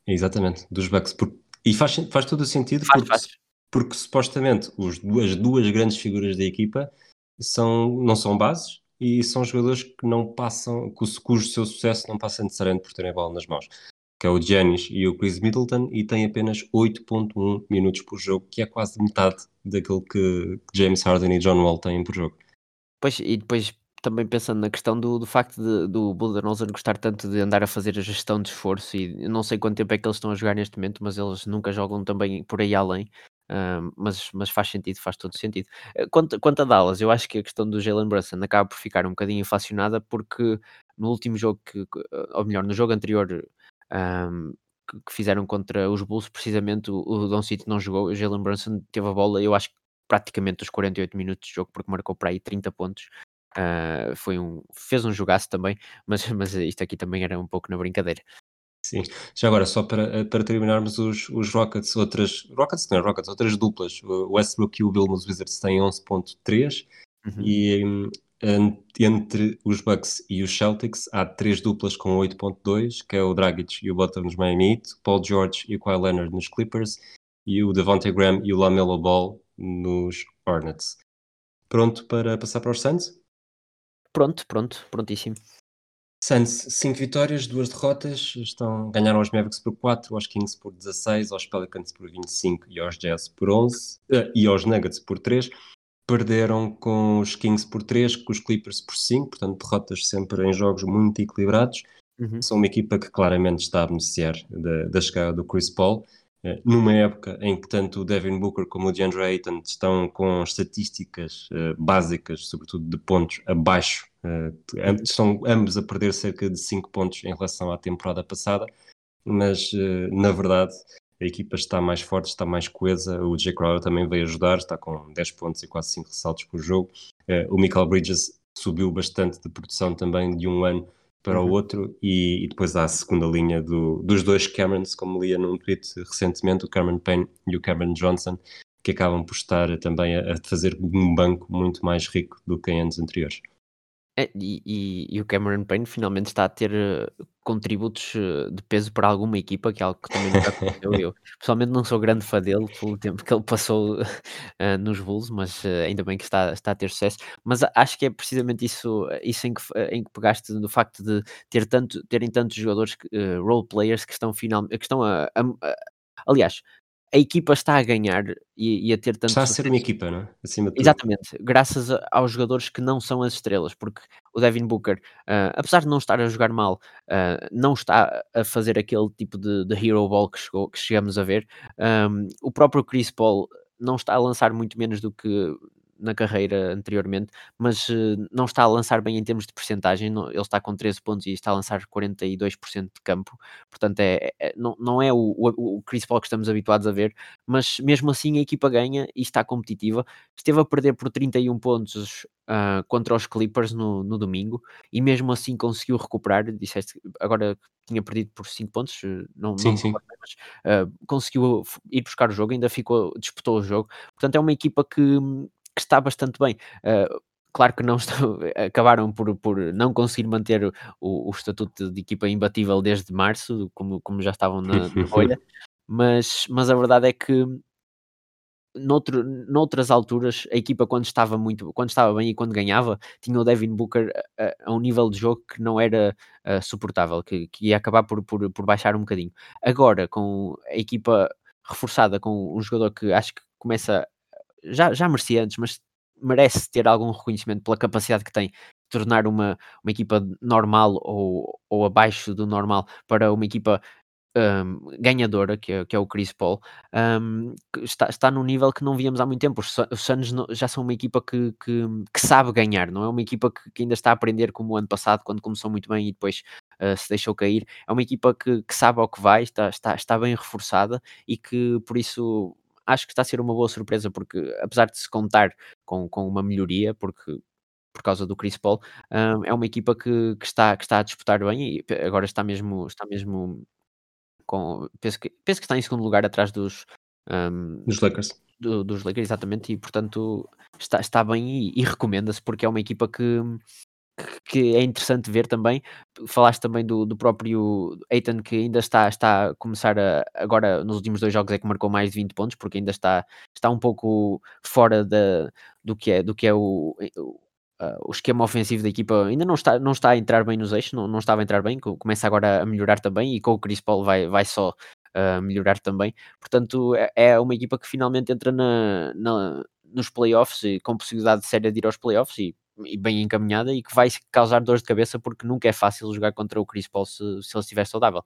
Exatamente, dos Bucks. E faz, faz todo o sentido faz, porque, faz. porque supostamente os, as duas grandes figuras da equipa são, não são bases e são jogadores que não passam, cujo seu sucesso não passa necessariamente por terem a bola nas mãos. Que é o Giannis e o Chris Middleton, e tem apenas 8.1 minutos por jogo, que é quase metade daquilo que James Harden e John Wall têm por jogo. Pois, e depois também pensando na questão do, do facto de, do Budenholzer gostar tanto de andar a fazer a gestão de esforço e não sei quanto tempo é que eles estão a jogar neste momento, mas eles nunca jogam também por aí além mas, mas faz sentido, faz todo sentido. Eh, quanto, quanto a Dallas, eu acho que a questão do Jalen Brunson acaba por ficar um bocadinho inflacionada porque no último jogo, que, ou melhor, no jogo anterior um, que, que, fizeram contra os Bulls, precisamente o, o Don City não jogou, o Jalen Brunson teve a bola, eu acho que praticamente os 48 minutos de jogo, porque marcou para aí 30 pontos. Uh, foi um, fez um jogaço também, mas, <laughs> mas isto aqui também era um pouco na brincadeira. Sim, já agora, só para, para terminarmos os, os Rockets, outras Rockets, não, Rockets, outras duplas, o Westbrook e o Bill nos Wizards têm 11.3 uhum. e um, entre os Bucks e os Celtics há três duplas com 8.2, que é o Dragic e o Butler nos Miami Heat, Paul George e o Kyle Leonard nos Clippers e o Devontae Graham e o LaMelo Ball nos Hornets. Pronto para passar para os Suns? Pronto, pronto, prontíssimo. Suns, 5 vitórias, 2 derrotas. Estão, ganharam aos Mavericks por 4, aos Kings por 16, aos Pelicans por 25 e aos Jazz por 11 uh, eh, e aos Nuggets por 3. Perderam com os Kings por 3, com os Clippers por 5, portanto, derrotas sempre em jogos muito equilibrados. Uhum. São uma equipa que claramente está a beneficiar da, da chegada do Chris Paul. Uh, numa época em que tanto o Devin Booker como o DeAndre Ayton estão com estatísticas uh, básicas, sobretudo de pontos, abaixo Uh, estão ambos a perder cerca de 5 pontos em relação à temporada passada, mas uh, na verdade a equipa está mais forte, está mais coesa. O Jay Crowder também veio ajudar, está com 10 pontos e quase 5 ressaltos por jogo. O Michael Bridges subiu bastante de produção também de um ano para uhum. o outro, e, e, depois há a segunda linha do, dos dois Camerons, como lia num tweet recentemente, o Cameron Payne e o Cameron Johnson, que acabam por estar também a, a fazer um banco muito mais rico do que em anos anteriores. É, e e e o Cameron Payne finalmente está a ter, eh, contributos, eh, de peso para alguma equipa, que é algo que também nunca aconteceu. Eu, pessoalmente, não sou grande fã dele pelo tempo que ele passou, <laughs> eh, nos Bulls, mas, eh, ainda bem que está está a ter sucesso. Mas acho que é precisamente isso isso em que em que pegaste no facto de ter tanto terem tantos jogadores eh, role players que estão final que estão a a a aliás, a equipa está a ganhar e e a ter tanto Está a ser uma equipa, não é? Acima de tudo. Exatamente, graças a aos jogadores que não são as estrelas, porque o Devin Booker, ah, apesar de não estar a jogar mal, ah, não está a fazer aquele tipo de de hero ball que chegou que chegamos a ver. Hum, o próprio Chris Paul não está a lançar muito menos do que na carreira anteriormente, mas, eh, não está a lançar bem em termos de percentagem, não ele está com 13 pontos e está a lançar 42% de campo, portanto é é não não é o o o Chris Paul que estamos habituados a ver, mas mesmo assim a equipa ganha e está competitiva. Esteve a perder por 31 pontos, ah, contra os Clippers no no domingo e mesmo assim conseguiu recuperar. Disseste agora que tinha perdido por 5 pontos, eh, não não Sim, me sim. mas, ah, conseguiu ir buscar o jogo, ainda ficou disputou o jogo. Portanto, é uma equipa que que está bastante bem. Ah, claro que não estão <laughs> acabaram por por não conseguir manter o o estatuto de equipa imbatível desde março, como como já estavam na na <laughs> bolha, mas mas a verdade é que noutro noutras alturas, a equipa quando estava muito quando estava bem e quando ganhava, tinha o Devin Booker a a a um nível de jogo que não era, ah, suportável, que que ia acabar por por por baixar um bocadinho. Agora, com a equipa reforçada com um jogador que acho que começa já já merecia antes, mas merece ter algum reconhecimento pela capacidade que tem de tornar uma uma equipa normal ou ou abaixo do normal para uma equipa hum, ganhadora, que é que é o Chris Paul, que está está num nível que não víamos há muito tempo. Os Su os Suns já são uma equipa que que que sabe ganhar, não é uma equipa que que ainda está a aprender como o ano passado, quando começou muito bem e depois, ah, se deixou cair. É uma equipa que que sabe ao que vai, está está está bem reforçada e que, por isso, acho que está a ser uma boa surpresa, porque apesar de se contar com com uma melhoria, porque por causa do Chris Paul, hã, é uma equipa que que está que está a disputar bem e agora está mesmo está mesmo com penso que penso que está em segundo lugar atrás dos, hum, Dos Lakers. do dos Lakers, exatamente, e portanto está está bem e e recomenda-se, porque é uma equipa que que é interessante ver também. Falaste também do do próprio Ayton que ainda está está a começar a agora nos últimos 2 jogos é que marcou mais de 20 pontos, porque ainda está está um pouco fora da do que é do que é o o o esquema ofensivo da equipa ainda não está não está a entrar bem nos eixos, não não estava a entrar bem, co começa agora a melhorar também e com o Chris Paul vai vai só, ah, melhorar também. Portanto, é é uma equipa que finalmente entra na na nos playoffs e com possibilidade séria de ir aos playoffs e e bem encaminhada e que vai causar dores de cabeça, porque nunca é fácil jogar contra o Chris Paul se se ele estiver saudável.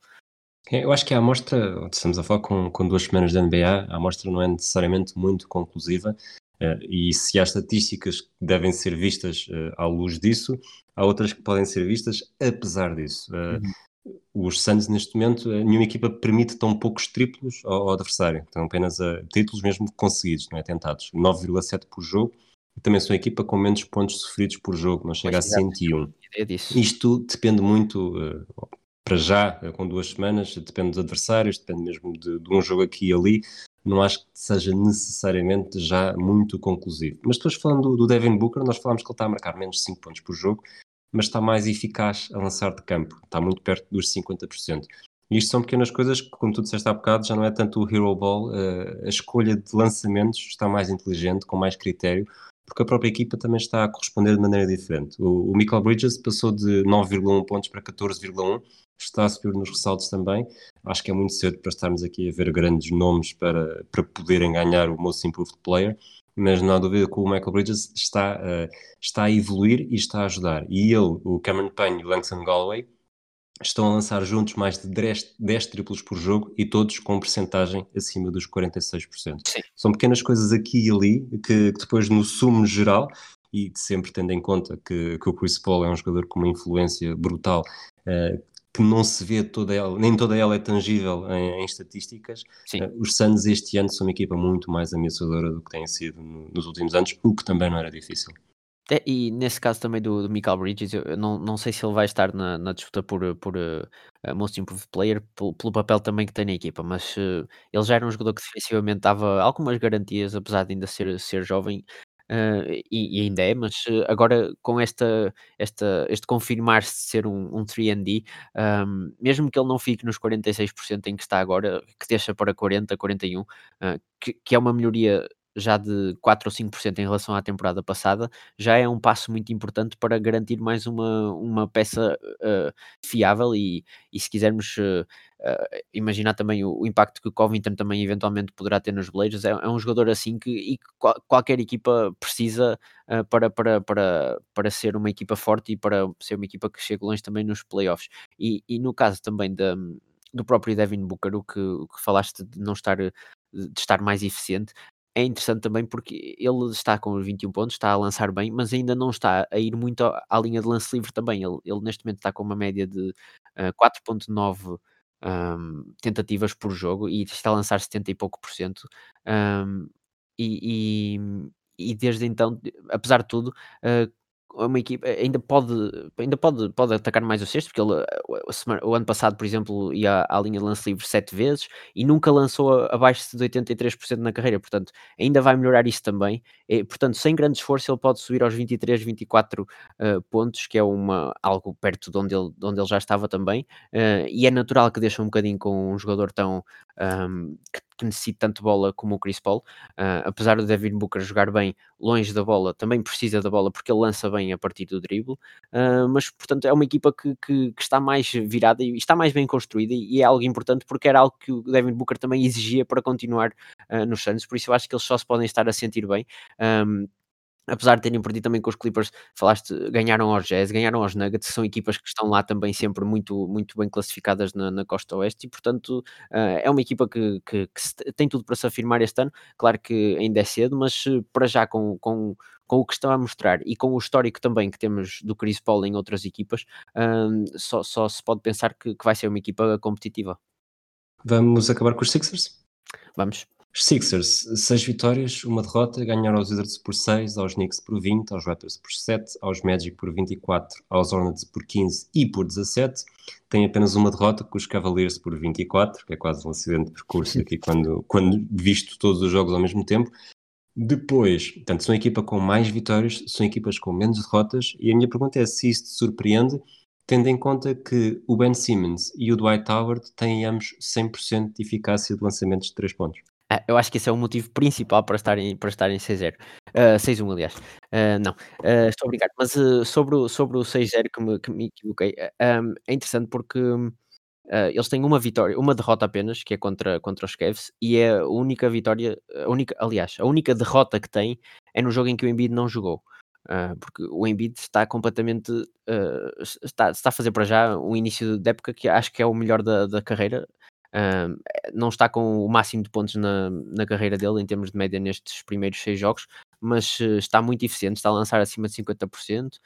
É, eu acho que a amostra, estamos a falar com, com duas semanas de NBA, a amostra não é necessariamente muito conclusiva, eh, e se há estatísticas que devem ser vistas eh, à luz disso, há outras que podem ser vistas apesar disso. Eh, Uhum. os Suns, neste momento, nenhuma equipa permite tão poucos triplos ao, adversário, estão apenas a títulos mesmo conseguidos, não é? Tentados, 9,7 por jogo, também são a equipa com menos pontos sofridos por jogo, não chega Pois, a exato, 101. ideia disso. Isto depende muito, eh, para já, eh, com duas semanas, depende dos adversários, depende mesmo de, de um jogo aqui e ali. Não acho que seja necessariamente já muito conclusivo. Mas depois falando do, do Devin Booker, nós falámos que ele está a marcar menos de 5 pontos por jogo, mas está mais eficaz a lançar de campo, está muito perto dos 50%. E isto são pequenas coisas que, como tu disseste há bocado, já não é tanto o hero ball, eh, a escolha de lançamentos está mais inteligente, com mais critério, porque a própria equipa também está a corresponder de maneira diferente. O, o Michael Bridges passou de 9,1 pontos para 14,1, está a subir nos ressaltos também. Acho que é muito cedo para estarmos aqui a ver grandes nomes para, para poderem ganhar o Most Improved Player, mas não há dúvida que o Michael Bridges está, uh, está a evoluir e está a ajudar. E ele, o Cameron Payne e o Langston Galway estão a lançar juntos mais de 10, 10 triplos por jogo e todos com percentagem acima dos 46%. Sim. São pequenas coisas aqui e ali que, que depois no sumo geral e sempre tendo em conta que, que o Chris Paul é um jogador com uma influência brutal uh, que não se vê toda ela, nem toda ela é tangível em, em estatísticas. Uh, os Suns este ano são uma equipa muito mais ameaçadora do que têm sido no, nos últimos anos, o que também não era difícil. É, e nesse caso também do, do Michael Bridges, eu, não, não sei se ele vai estar na, na disputa por, por uh, Most Improved Player, pelo, pelo, papel também que tem na equipa, mas uh, ele já era um jogador que defensivamente dava algumas garantias, apesar de ainda ser, ser jovem, uh, e, e, ainda é, mas agora com esta, esta, este confirmar-se de ser um, um 3D, um, mesmo que ele não fique nos 46% em que está agora, que deixa para 40, 41, uh, que, que é uma melhoria já de 4 ou 5% em relação à temporada passada, já é um passo muito importante para garantir mais uma, uma peça uh, fiável e, e se quisermos uh, uh, imaginar também o, o, impacto que o Covington também eventualmente poderá ter nos Blazers, é, é um jogador assim que, e qual, qualquer equipa precisa para, para, para, para ser uma equipa forte e para ser uma equipa que chegue longe também nos playoffs. E, e no caso também da do próprio Devin Booker, o que, que falaste de não estar de estar mais eficiente, é interessante também porque ele está com os 21 pontos, está a lançar bem, mas ainda não está a ir muito à, à linha de lance livre também. Ele, ele, neste momento está com uma média de uh, 4.9 um, tentativas por jogo e está a lançar 70 e pouco por cento. Um, e, e, e, desde então, apesar de tudo, uh, uma equipa ainda pode, ainda pode, pode atacar mais o sexto, porque ele o, o ano passado, por exemplo, ia à, linha de lance livre sete vezes e nunca lançou abaixo de 83% na carreira, portanto, ainda vai melhorar isso também. E, portanto, sem grande esforço, ele pode subir aos 23, 24 uh, pontos, que é uma, algo perto de onde ele, de onde ele já estava também. Uh, e é natural que deixe um bocadinho com um jogador tão um, que, que necessita tanto bola como o Chris Paul. Uh, apesar do Devin Booker jogar bem longe da bola, também precisa da bola porque ele lança bem a partir do drible. Uh, mas, portanto, é uma equipa que, que, que, está mais virada e está mais bem construída e, é algo importante porque era algo que o Devin Booker também exigia para continuar uh, nos Suns. Por isso, eu acho que eles só se podem estar a sentir bem. Um, apesar de terem perdido também com os Clippers, falaste, ganharam aos Jazz, ganharam aos Nuggets, são equipas que estão lá também sempre muito, muito bem classificadas na, na costa oeste e, portanto, uh, é uma equipa que, que, que, tem tudo para se afirmar este ano. Claro que ainda é cedo, mas uh, para já com, com, com o que estão a mostrar e com o histórico também que temos do Chris Paul em outras equipas, uh, só, só se pode pensar que, que vai ser uma equipa competitiva. Vamos acabar com os Sixers? Vamos. Os Sixers, 6 vitórias, uma derrota, ganharam aos Wizards por 6, aos Knicks por 20, aos Raptors por 7, aos Magic por 24, aos Hornets por 15 e por 17. Tem apenas uma derrota com os Cavaliers por 24, que é quase um acidente de percurso aqui <laughs> quando, quando visto todos os jogos ao mesmo tempo. Depois, portanto, são equipa com mais vitórias, são equipas com menos derrotas, e a minha pergunta é se isto te surpreende, tendo em conta que o Ben Simmons e o Dwight Howard têm ambos 100% de eficácia de lançamentos de 3 pontos. Ah, eu acho que esse é o motivo principal para estarem, para estarem 6-0. Uh, 6-1, aliás. Uh, não, uh, estou brincar. Mas sobre, o, sobre o 6-0 que me, que me equivoquei, um, é interessante porque eles têm uma vitória, uma derrota apenas, que é contra, contra os Cavs, e é a única vitória, a única, aliás, a única derrota que tem é no jogo em que o Embiid não jogou. Porque o Embiid está completamente está, está a fazer para já um início de época que acho que é o melhor da, da carreira Não está com o máximo de pontos na, na carreira dele em termos de média nestes primeiros seis jogos, mas uh, está muito eficiente, está a lançar acima de 50%,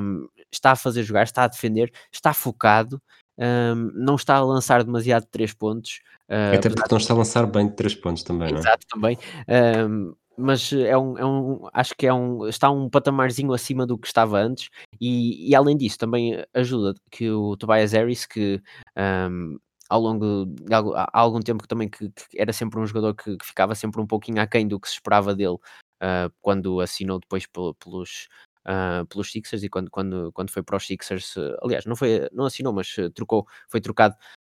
um, está a fazer jogar, está a defender, está focado, um, não está a lançar demasiado de 3 pontos. Uh, Até porque não está a lançar bem de 3 pontos também, não é? Exato, também. Um, mas é um, é um, acho que é um, está um patamarzinho acima do que estava antes, e, e além disso, também ajuda que o Tobias Harris, que ao longo de há algum tempo que também que, que era sempre um jogador que, que, ficava sempre um pouquinho aquém do que se esperava dele uh, quando assinou depois pelos, uh, pelos Sixers e quando, quando, quando foi para os Sixers, uh, aliás, não, foi, não assinou, mas trocou, foi trocado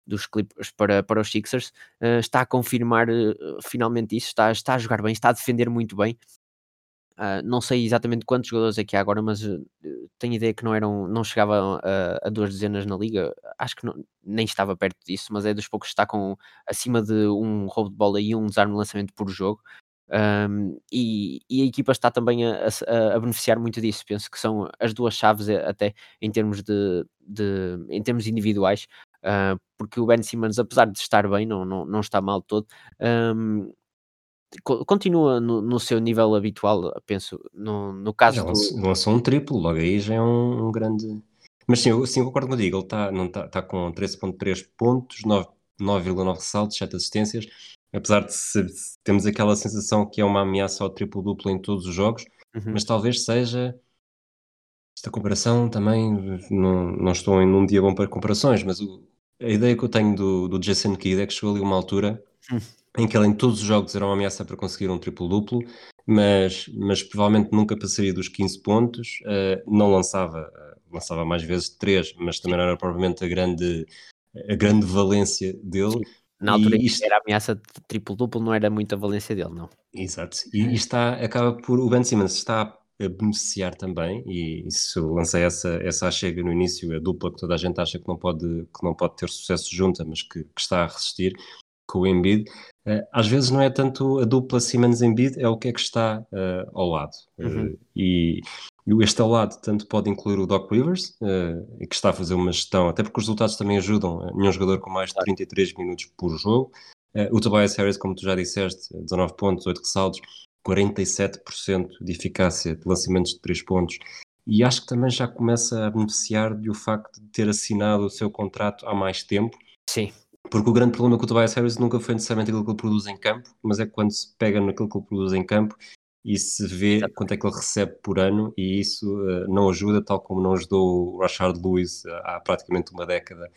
dos Clippers para, para os Sixers, está a confirmar finalmente isso, está, está a jogar bem, está a defender muito bem Uh, não sei exatamente quantos jogadores aqui há agora, mas uh, tenho ideia que não eram, não chegavam a, a, duas dezenas na liga. Acho que não, nem estava perto disso, mas é dos poucos que está com acima de um roubo de bola e um desarme de lançamento por jogo. Um, e, e, a equipa está também a, a, a, beneficiar muito disso. Penso que são as duas chaves, eh, até em termos de, de em termos individuais, uh, porque o Ben Simmons, apesar de estar bem, não, não, não está mal todo. Um, continua no, no, seu nível habitual, penso, no, no caso não, do... Lançou um triplo, logo aí já é um, um grande... Mas sim, eu sim, concordo contigo, ele está tá, tá com 13.3 pontos, 9,9 ressaltos, 7 assistências, apesar de se, temos aquela sensação que é uma ameaça ao triplo-duplo em todos os jogos, uhum. mas talvez seja... Esta comparação também, não, não estou em um dia bom para comparações, mas o, a ideia que eu tenho do, do Jason Kidd é que chegou ali uma altura... Uhum em que ele em todos os jogos era uma ameaça para conseguir um triplo-duplo, mas, mas provavelmente nunca passaria dos 15 pontos, uh, não lançava, uh, lançava mais vezes 3, mas também não era provavelmente a grande, a grande valência dele. Na altura isto... era ameaça de triplo-duplo, não era muita valência dele, não. Exato. E, e está, acaba por. O Ben Simmons está a beneficiar também, e isso lancei essa, essa chega no início, a dupla que toda a gente acha que não pode, que não pode ter sucesso junta, mas que, que está a resistir com o Embiid. Uh, às vezes não é tanto a dupla Simmons-Embiid, é o que é que está uh, ao lado. Uhum. Uh, e, este ao lado tanto pode incluir o Doc Rivers, que está a fazer uma gestão, até porque os resultados também ajudam, nenhum jogador com mais de 33 minutos por jogo. o Tobias Harris, como tu já disseste, 19 pontos, 8 ressaltos, 47% de eficácia de lançamentos de 3 pontos. E acho que também já começa a beneficiar do facto de ter assinado o seu contrato há mais tempo. Sim. Porque o grande problema com o Tobias Harris nunca foi necessariamente aquilo que ele produz em campo, mas é quando se pega naquilo que ele produz em campo e se vê Exato. quanto é que ele recebe por ano e isso uh, não ajuda, tal como não ajudou o Rashard Lewis uh, há praticamente uma década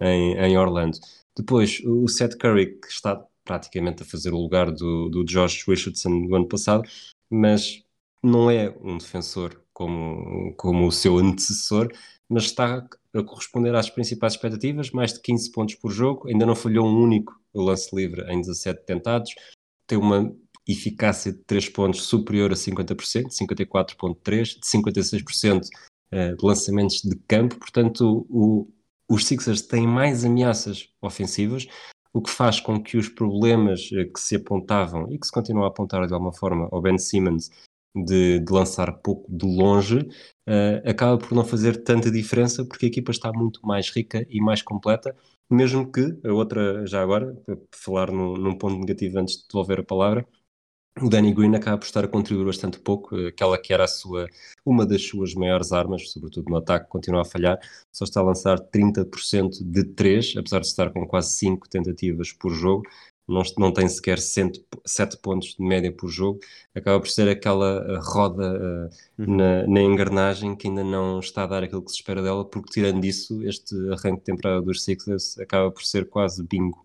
em, em, Orlando. Depois, o Seth Curry, que está praticamente a fazer o lugar do, do Josh Richardson do ano passado, mas não é um defensor como, como o seu antecessor, mas está a corresponder às principais expectativas, mais de 15 pontos por jogo, ainda não falhou um único lance livre em 17 tentados, tem uma eficácia de 3 pontos superior a 50%, 54.3%, de 56% eh, de lançamentos de campo, portanto o, os Sixers têm mais ameaças ofensivas, o que faz com que os problemas eh, que se apontavam e que se continuam a apontar de alguma forma ao Ben Simmons de, de lançar pouco de longe, uh, acaba por não fazer tanta diferença porque a equipa está muito mais rica e mais completa, mesmo que a outra, já agora, para falar num, num ponto negativo antes de devolver a palavra, o Danny Green acaba por estar a contribuir bastante pouco, aquela que era a sua, uma das suas maiores armas, sobretudo no ataque, continua a falhar, só está a lançar 30% de 3, apesar de estar com quase 5 tentativas por jogo, não, não tem sequer 7 pontos de média por jogo, acaba por ser aquela eh, roda uh, uhum. na, na, engrenagem que ainda não está a dar aquilo que se espera dela, porque tirando isso, este arranque de temporada dos Sixers acaba por ser quase bingo.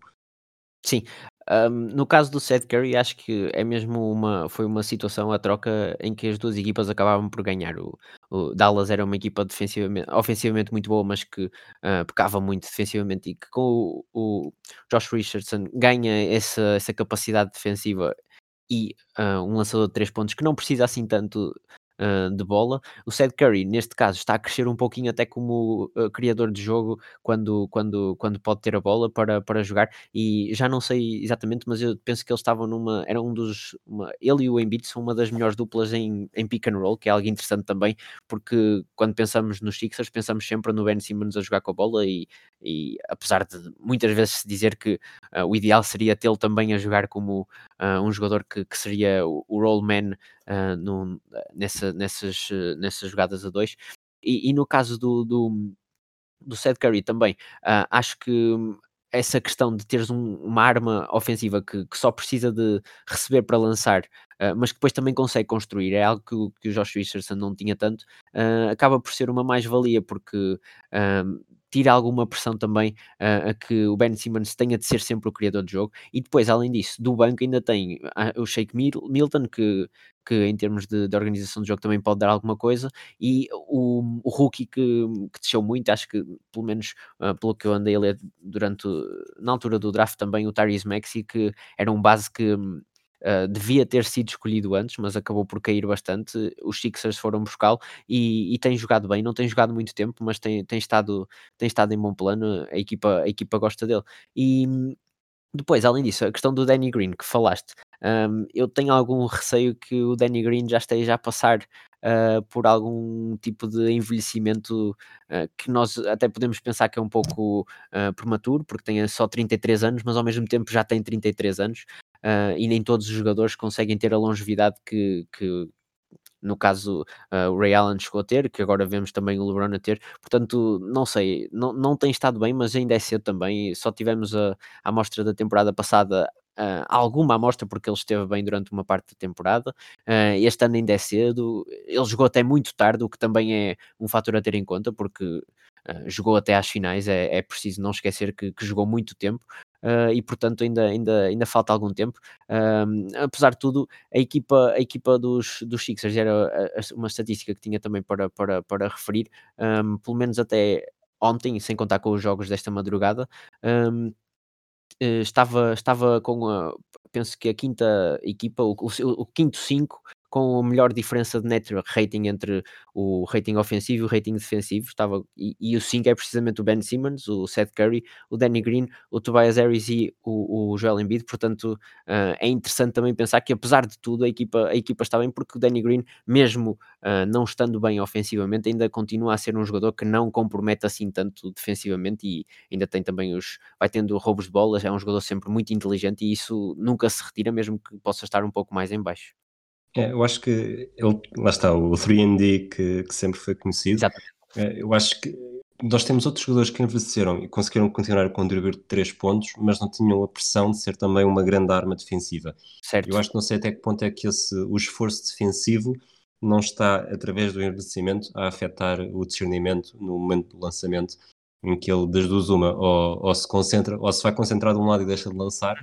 Sim, um, no caso do Seth Curry, acho que é mesmo uma, foi uma situação a troca em que as duas equipas acabavam por ganhar. O, o Dallas era uma equipa defensivamente, ofensivamente muito boa, mas que uh, pecava muito defensivamente e que com o, o Josh Richardson ganha essa, essa capacidade defensiva e uh, um lançador de três pontos que não precisa assim tanto uh, de bola. O Seth Curry, neste caso, está a crescer um pouquinho até como uh, criador de jogo quando, quando, quando pode ter a bola para, para jogar. E já não sei exatamente, mas eu penso que eles estavam numa. Era um dos. Uma, ele e o Embiid são uma das melhores duplas em, em pick and roll, que é algo interessante também, porque quando pensamos nos Sixers, pensamos sempre no Ben Simmons a jogar com a bola e, e apesar de muitas vezes se dizer que uh, o ideal seria tê-lo também a jogar como um jogador que, que seria o, o role man no, nessa, nessas, nessas jogadas a dois. E, e no caso do, do, do Seth Curry também, uh, acho que essa questão de teres um, uma arma ofensiva que, que, só precisa de receber para lançar, uh, mas que depois também consegue construir, é algo que, que o Josh Richardson não tinha tanto, uh, acaba por ser uma mais-valia, porque uh, tira alguma pressão também uh, a que o Ben Simmons tenha de ser sempre o criador de jogo. E depois, além disso, do banco ainda tem uh, o Shake Milton, que, que em termos de, de, organização de jogo também pode dar alguma coisa, e o, o rookie que, que desceu muito, acho que pelo menos uh, pelo que eu andei a ler durante, na altura do draft também, o Tyrese Maxey, que era um base que Uh, devia ter sido escolhido antes, mas acabou por cair bastante. Os Sixers foram buscá-lo e, e, tem jogado bem, não tem jogado muito tempo, mas tem, tem, estado, tem estado em bom plano. A equipa, a equipa gosta dele. E depois, além disso, a questão do Danny Green que falaste, um, eu tenho algum receio que o Danny Green já esteja a passar uh, por algum tipo de envelhecimento uh, que nós até podemos pensar que é um pouco uh, prematuro, porque tem só 33 anos, mas ao mesmo tempo já tem 33 anos uh, e nem todos os jogadores conseguem ter a longevidade que, que no caso uh, o Ray Allen chegou a ter, que agora vemos também o LeBron a ter, portanto não sei, não, não tem estado bem, mas ainda é cedo também, só tivemos a, a amostra da temporada passada Uh, alguma amostra porque ele esteve bem durante uma parte da temporada. Uh, este ano ainda é cedo, ele jogou até muito tarde, o que também é um fator a ter em conta, porque uh, jogou até às finais. É, é preciso não esquecer que, que, jogou muito tempo uh, e portanto ainda, ainda, ainda falta algum tempo. Um, apesar de tudo, a equipa, a equipa dos, dos Sixers era uma estatística que tinha também para, para, para referir, um, pelo menos até ontem, sem contar com os jogos desta madrugada, um, eh, estava, estava com a, penso que a quinta equipa, o, o, o quinto 5 com a melhor diferença de net rating entre o rating ofensivo e o rating defensivo. Estava, e, e o 5 é precisamente o Ben Simmons, o Seth Curry, o Danny Green, o Tobias Harris e o, o Joel Embiid. Portanto, uh, é interessante também pensar que, apesar de tudo, a equipa, a equipa está bem, porque o Danny Green, mesmo uh, não estando bem ofensivamente, ainda continua a ser um jogador que não compromete assim tanto defensivamente e ainda tem também os. vai tendo roubos de bolas. É um jogador sempre muito inteligente e isso nunca se retira, mesmo que possa estar um pouco mais em baixo. É, eu acho que ele, lá está, o 3D que, que sempre foi conhecido. Exatamente. É, eu acho que nós temos outros jogadores que envelheceram e conseguiram continuar a contribuir de 3 pontos, mas não tinham a pressão de ser também uma grande arma defensiva. Certo. Eu acho que não sei até que ponto é que esse, o esforço defensivo não está, através do envelhecimento, a afetar o discernimento no momento do lançamento, em que ele, das duas, uma, ou, ou se concentra, ou se vai concentrar de um lado e deixa de lançar,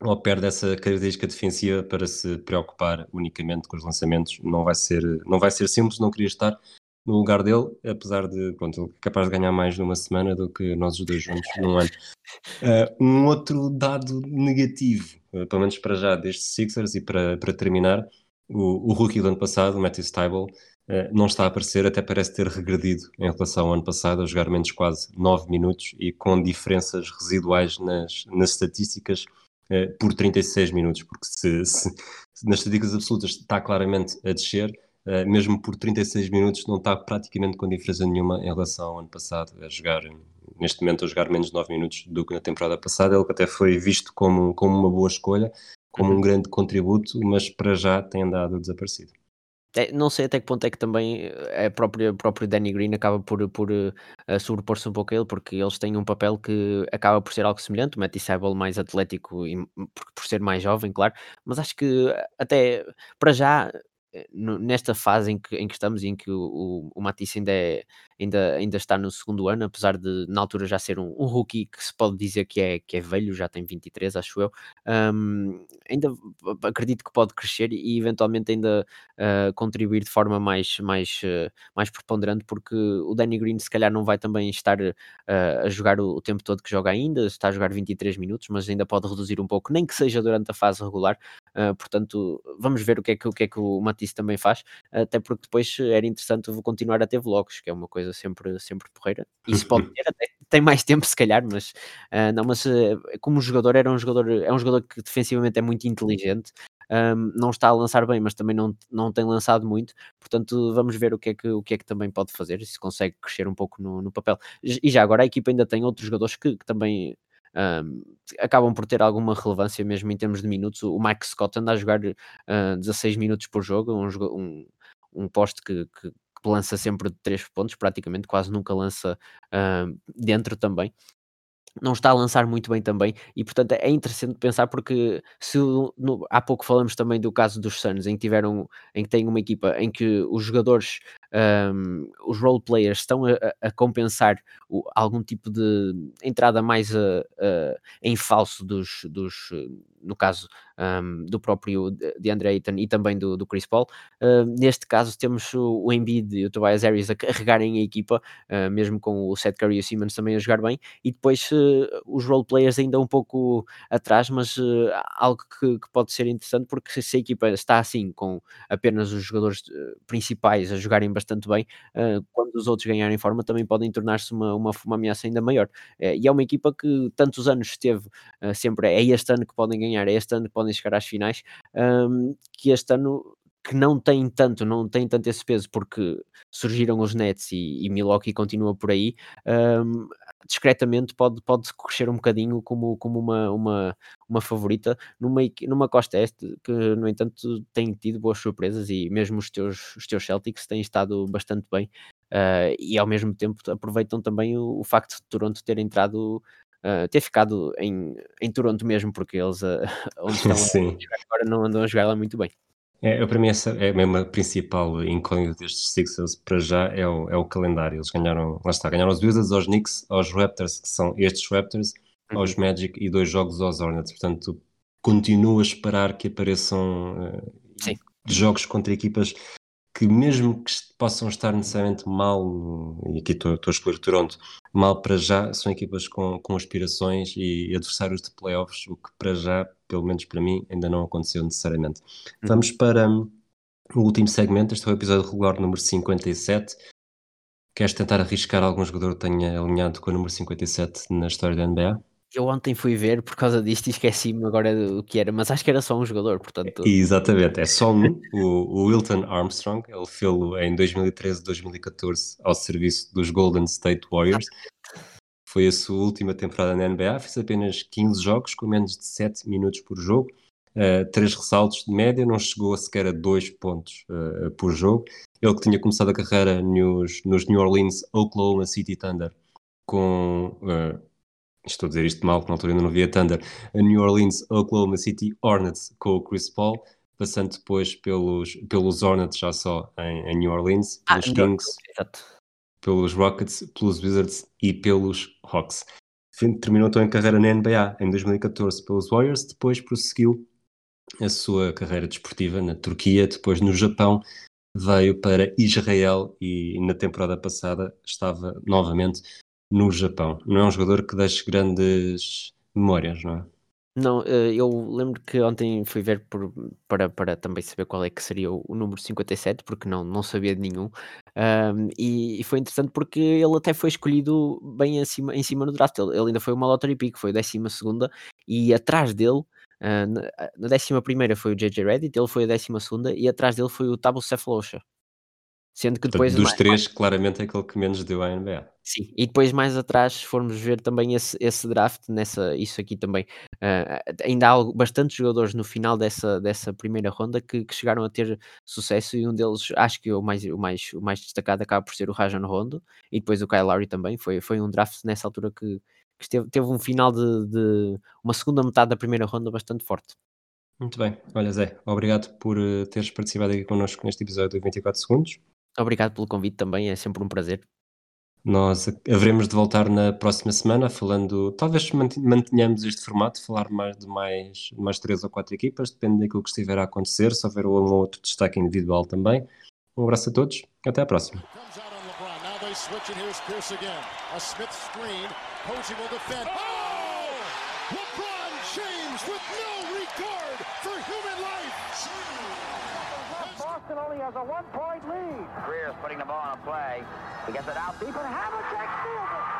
ou perde essa característica defensiva para se preocupar unicamente com os lançamentos. Não vai ser, não vai ser simples, não queria estar no lugar dele, apesar de, pronto, ele é capaz de ganhar mais numa semana do que nós os dois juntos num ano. Uh, um outro dado negativo, uh, pelo menos para já, destes Sixers, e para, para terminar, o, o rookie do ano passado, o Matthew Stybel, uh, não está a aparecer, até parece ter regredido em relação ao ano passado, a jogar menos quase 9 minutos e com diferenças residuais nas, nas estatísticas uh, por 36 minutos, porque se, se, se, nas estatísticas absolutas está claramente a descer, uh, mesmo por 36 minutos não está praticamente com diferença nenhuma em relação ao ano passado, a jogar, neste momento, a jogar menos de 9 minutos do que na temporada passada. Ele até foi visto como, como uma boa escolha, como um uhum. grande contributo, mas para já tem andado desaparecido. É, não sei até que ponto é que também eh, a própria, próprio Danny Green acaba por, por uh, sobrepor-se um pouco a ele, porque eles têm um papel que acaba por ser algo semelhante, o Matty Seibel mais atlético e por, por ser mais jovem, claro, mas acho que até para já eh, nesta fase em que, em que estamos e em que o, o, o Matisse ainda, é, ainda, ainda está no segundo ano, apesar de na altura já ser um, um rookie que se pode dizer que é, que é velho, já tem 23, acho eu, um, ainda acredito que pode crescer e eventualmente ainda uh, contribuir de forma mais, mais, uh, mais preponderante, porque o Danny Green se calhar não vai também estar uh, a jogar o, o, tempo todo que joga ainda, está a jogar 23 minutos, mas ainda pode reduzir um pouco, nem que seja durante a fase regular, portanto vamos ver o que é que, o, que, é que o Matisse também faz, até porque depois era interessante continuar a ter vlogs, que é uma coisa sempre, sempre porreira. <laughs> Isso pode ter, até tem mais tempo se calhar, mas uh, não, mas uh, como jogador era um jogador, é um jogador que defensivamente é muito inteligente. Um, não está a lançar bem, mas também não, não tem lançado muito, portanto vamos ver o que é que, o que, é que também pode fazer, se consegue crescer um pouco no, no papel. E já agora a equipa ainda tem outros jogadores que, que também um, acabam por ter alguma relevância mesmo em termos de minutos. O Mike Scott anda a jogar uh, 16 minutos por jogo, um, um, um poste que, que, que lança sempre de 3 pontos, praticamente quase nunca lança uh, dentro também. Não está a lançar muito bem também, e portanto é interessante pensar porque se no, há pouco falamos também do caso dos Suns, em que tiveram, em que tem uma equipa em que os jogadores, um, os role players estão a, a compensar o, algum tipo de entrada mais a, a, em falso dos, dos no caso um, do próprio de Andre Ayton e também do, do Chris Paul. Uh, neste caso temos o, o Embiid e o Tobias Harris a carregarem a equipa, uh, mesmo com o Seth Curry e o Simmons também a jogar bem, e depois uh, os role players ainda um pouco atrás, mas algo que, que, pode ser interessante porque se a equipa está assim com apenas os jogadores principais a jogarem bastante bem, quando os outros ganharem forma também podem tornar-se uma, uma, uma, ameaça ainda maior. e é uma equipa que tantos anos esteve sempre, é este ano que podem ganhar, é este ano que podem chegar às finais, um, que este ano que não tem tanto, não tem tanto esse peso porque surgiram os Nets e, e Milwaukee continua por aí, um, discretamente pode, pode crescer um bocadinho como, como uma, uma, uma favorita numa, numa costa este que no entanto tem tido boas surpresas e mesmo os teus, os teus Celtics têm estado bastante bem uh, e ao mesmo tempo aproveitam também o, o facto de Toronto ter entrado uh, ter ficado em, em Toronto mesmo, porque eles uh, <laughs> onde estão <laughs> agora não andam a jogar lá muito bem. É, para mim essa é mesmo a principal incógnita destes Sixers para já é o, é o calendário. Eles ganharam, lá está, ganharam os Wizards, aos Knicks, aos Raptors, que são estes Raptors, uhum. aos Magic e dois jogos aos Hornets. Portanto, continuo a esperar que apareçam uh, jogos contra equipas que mesmo que possam estar necessariamente mal, e aqui estou, estou a escolher Toronto, mal para já, são equipas com, com aspirações e adversários de playoffs, o que para já, pelo menos para mim, ainda não aconteceu necessariamente. Uhum. Vamos para hum, o último segmento, este é o episódio regular número 57. Queres tentar arriscar algum jogador que tenha alinhado com o número 57 na história da NBA? Eu ontem fui ver por causa disto e esqueci-me agora do que era, mas acho que era só um jogador, portanto. Exatamente, é só um, o, o Wilton Armstrong. Ele fez-lo em 2013, 2014 ao serviço dos Golden State Warriors. Foi a sua última temporada na NBA, fez apenas 15 jogos com menos de 7 minutos por jogo, uh, 3 ressaltos de média, não chegou a sequer a 2 pontos uh, por jogo. Ele que tinha começado a carreira nos, nos New Orleans Oklahoma City Thunder com uh, estou a dizer isto mal, que na altura ainda não via Thunder, a New Orleans, Oklahoma City Hornets com o Chris Paul, passando depois pelos, pelos Hornets já só em, em New Orleans, ah, pelos ah, Kings, exato. Pelos Rockets, pelos Wizards e pelos Hawks. Terminou então em carreira na NBA em 2014 pelos Warriors, depois prosseguiu a sua carreira desportiva na Turquia, depois no Japão, veio para Israel e na temporada passada estava novamente no Japão. Não é um jogador que deixe grandes memórias, não é? Não, eh, eu lembro que ontem fui ver por, para, para também saber qual é que seria o, número 57, porque não, não sabia de nenhum. Um, e, e, foi interessante porque ele até foi escolhido bem acima, em cima no draft. Ele, ele ainda foi uma lottery pick, foi a décima segunda, e atrás dele, uh, na, na décima primeira foi o JJ Reddit, ele foi a décima segunda, e atrás dele foi o Tabu Cephalosha. Sendo que depois. Dos mais, três, mais... claramente é aquele que menos deu à NBA. Sim, e depois mais atrás, se formos ver também esse, esse draft, nessa, isso aqui também, uh, ainda há bastante jogadores no final dessa, dessa primeira ronda que, que, chegaram a ter sucesso e um deles, acho que o mais, o mais, o mais destacado acaba por ser o Rajon Rondo e depois o Kyle Lowry também, foi, foi um draft nessa altura que, que esteve, teve um final de, de, uma segunda metade da primeira ronda bastante forte. Muito bem, olha Zé, obrigado por uh, teres participado aqui connosco neste episódio de 24 segundos. Obrigado pelo convite também, é sempre um prazer. Nós haveremos de voltar na próxima semana falando, talvez mantenhamos este formato, falar mais de mais, mais três ou quatro equipas, depende daquilo que estiver a acontecer, se houver um ou outro destaque individual também. Um abraço a todos, até à próxima. Boston only has a one-point lead. Greer's putting the ball on a play. He gets it out deep, and Havlicek steals it.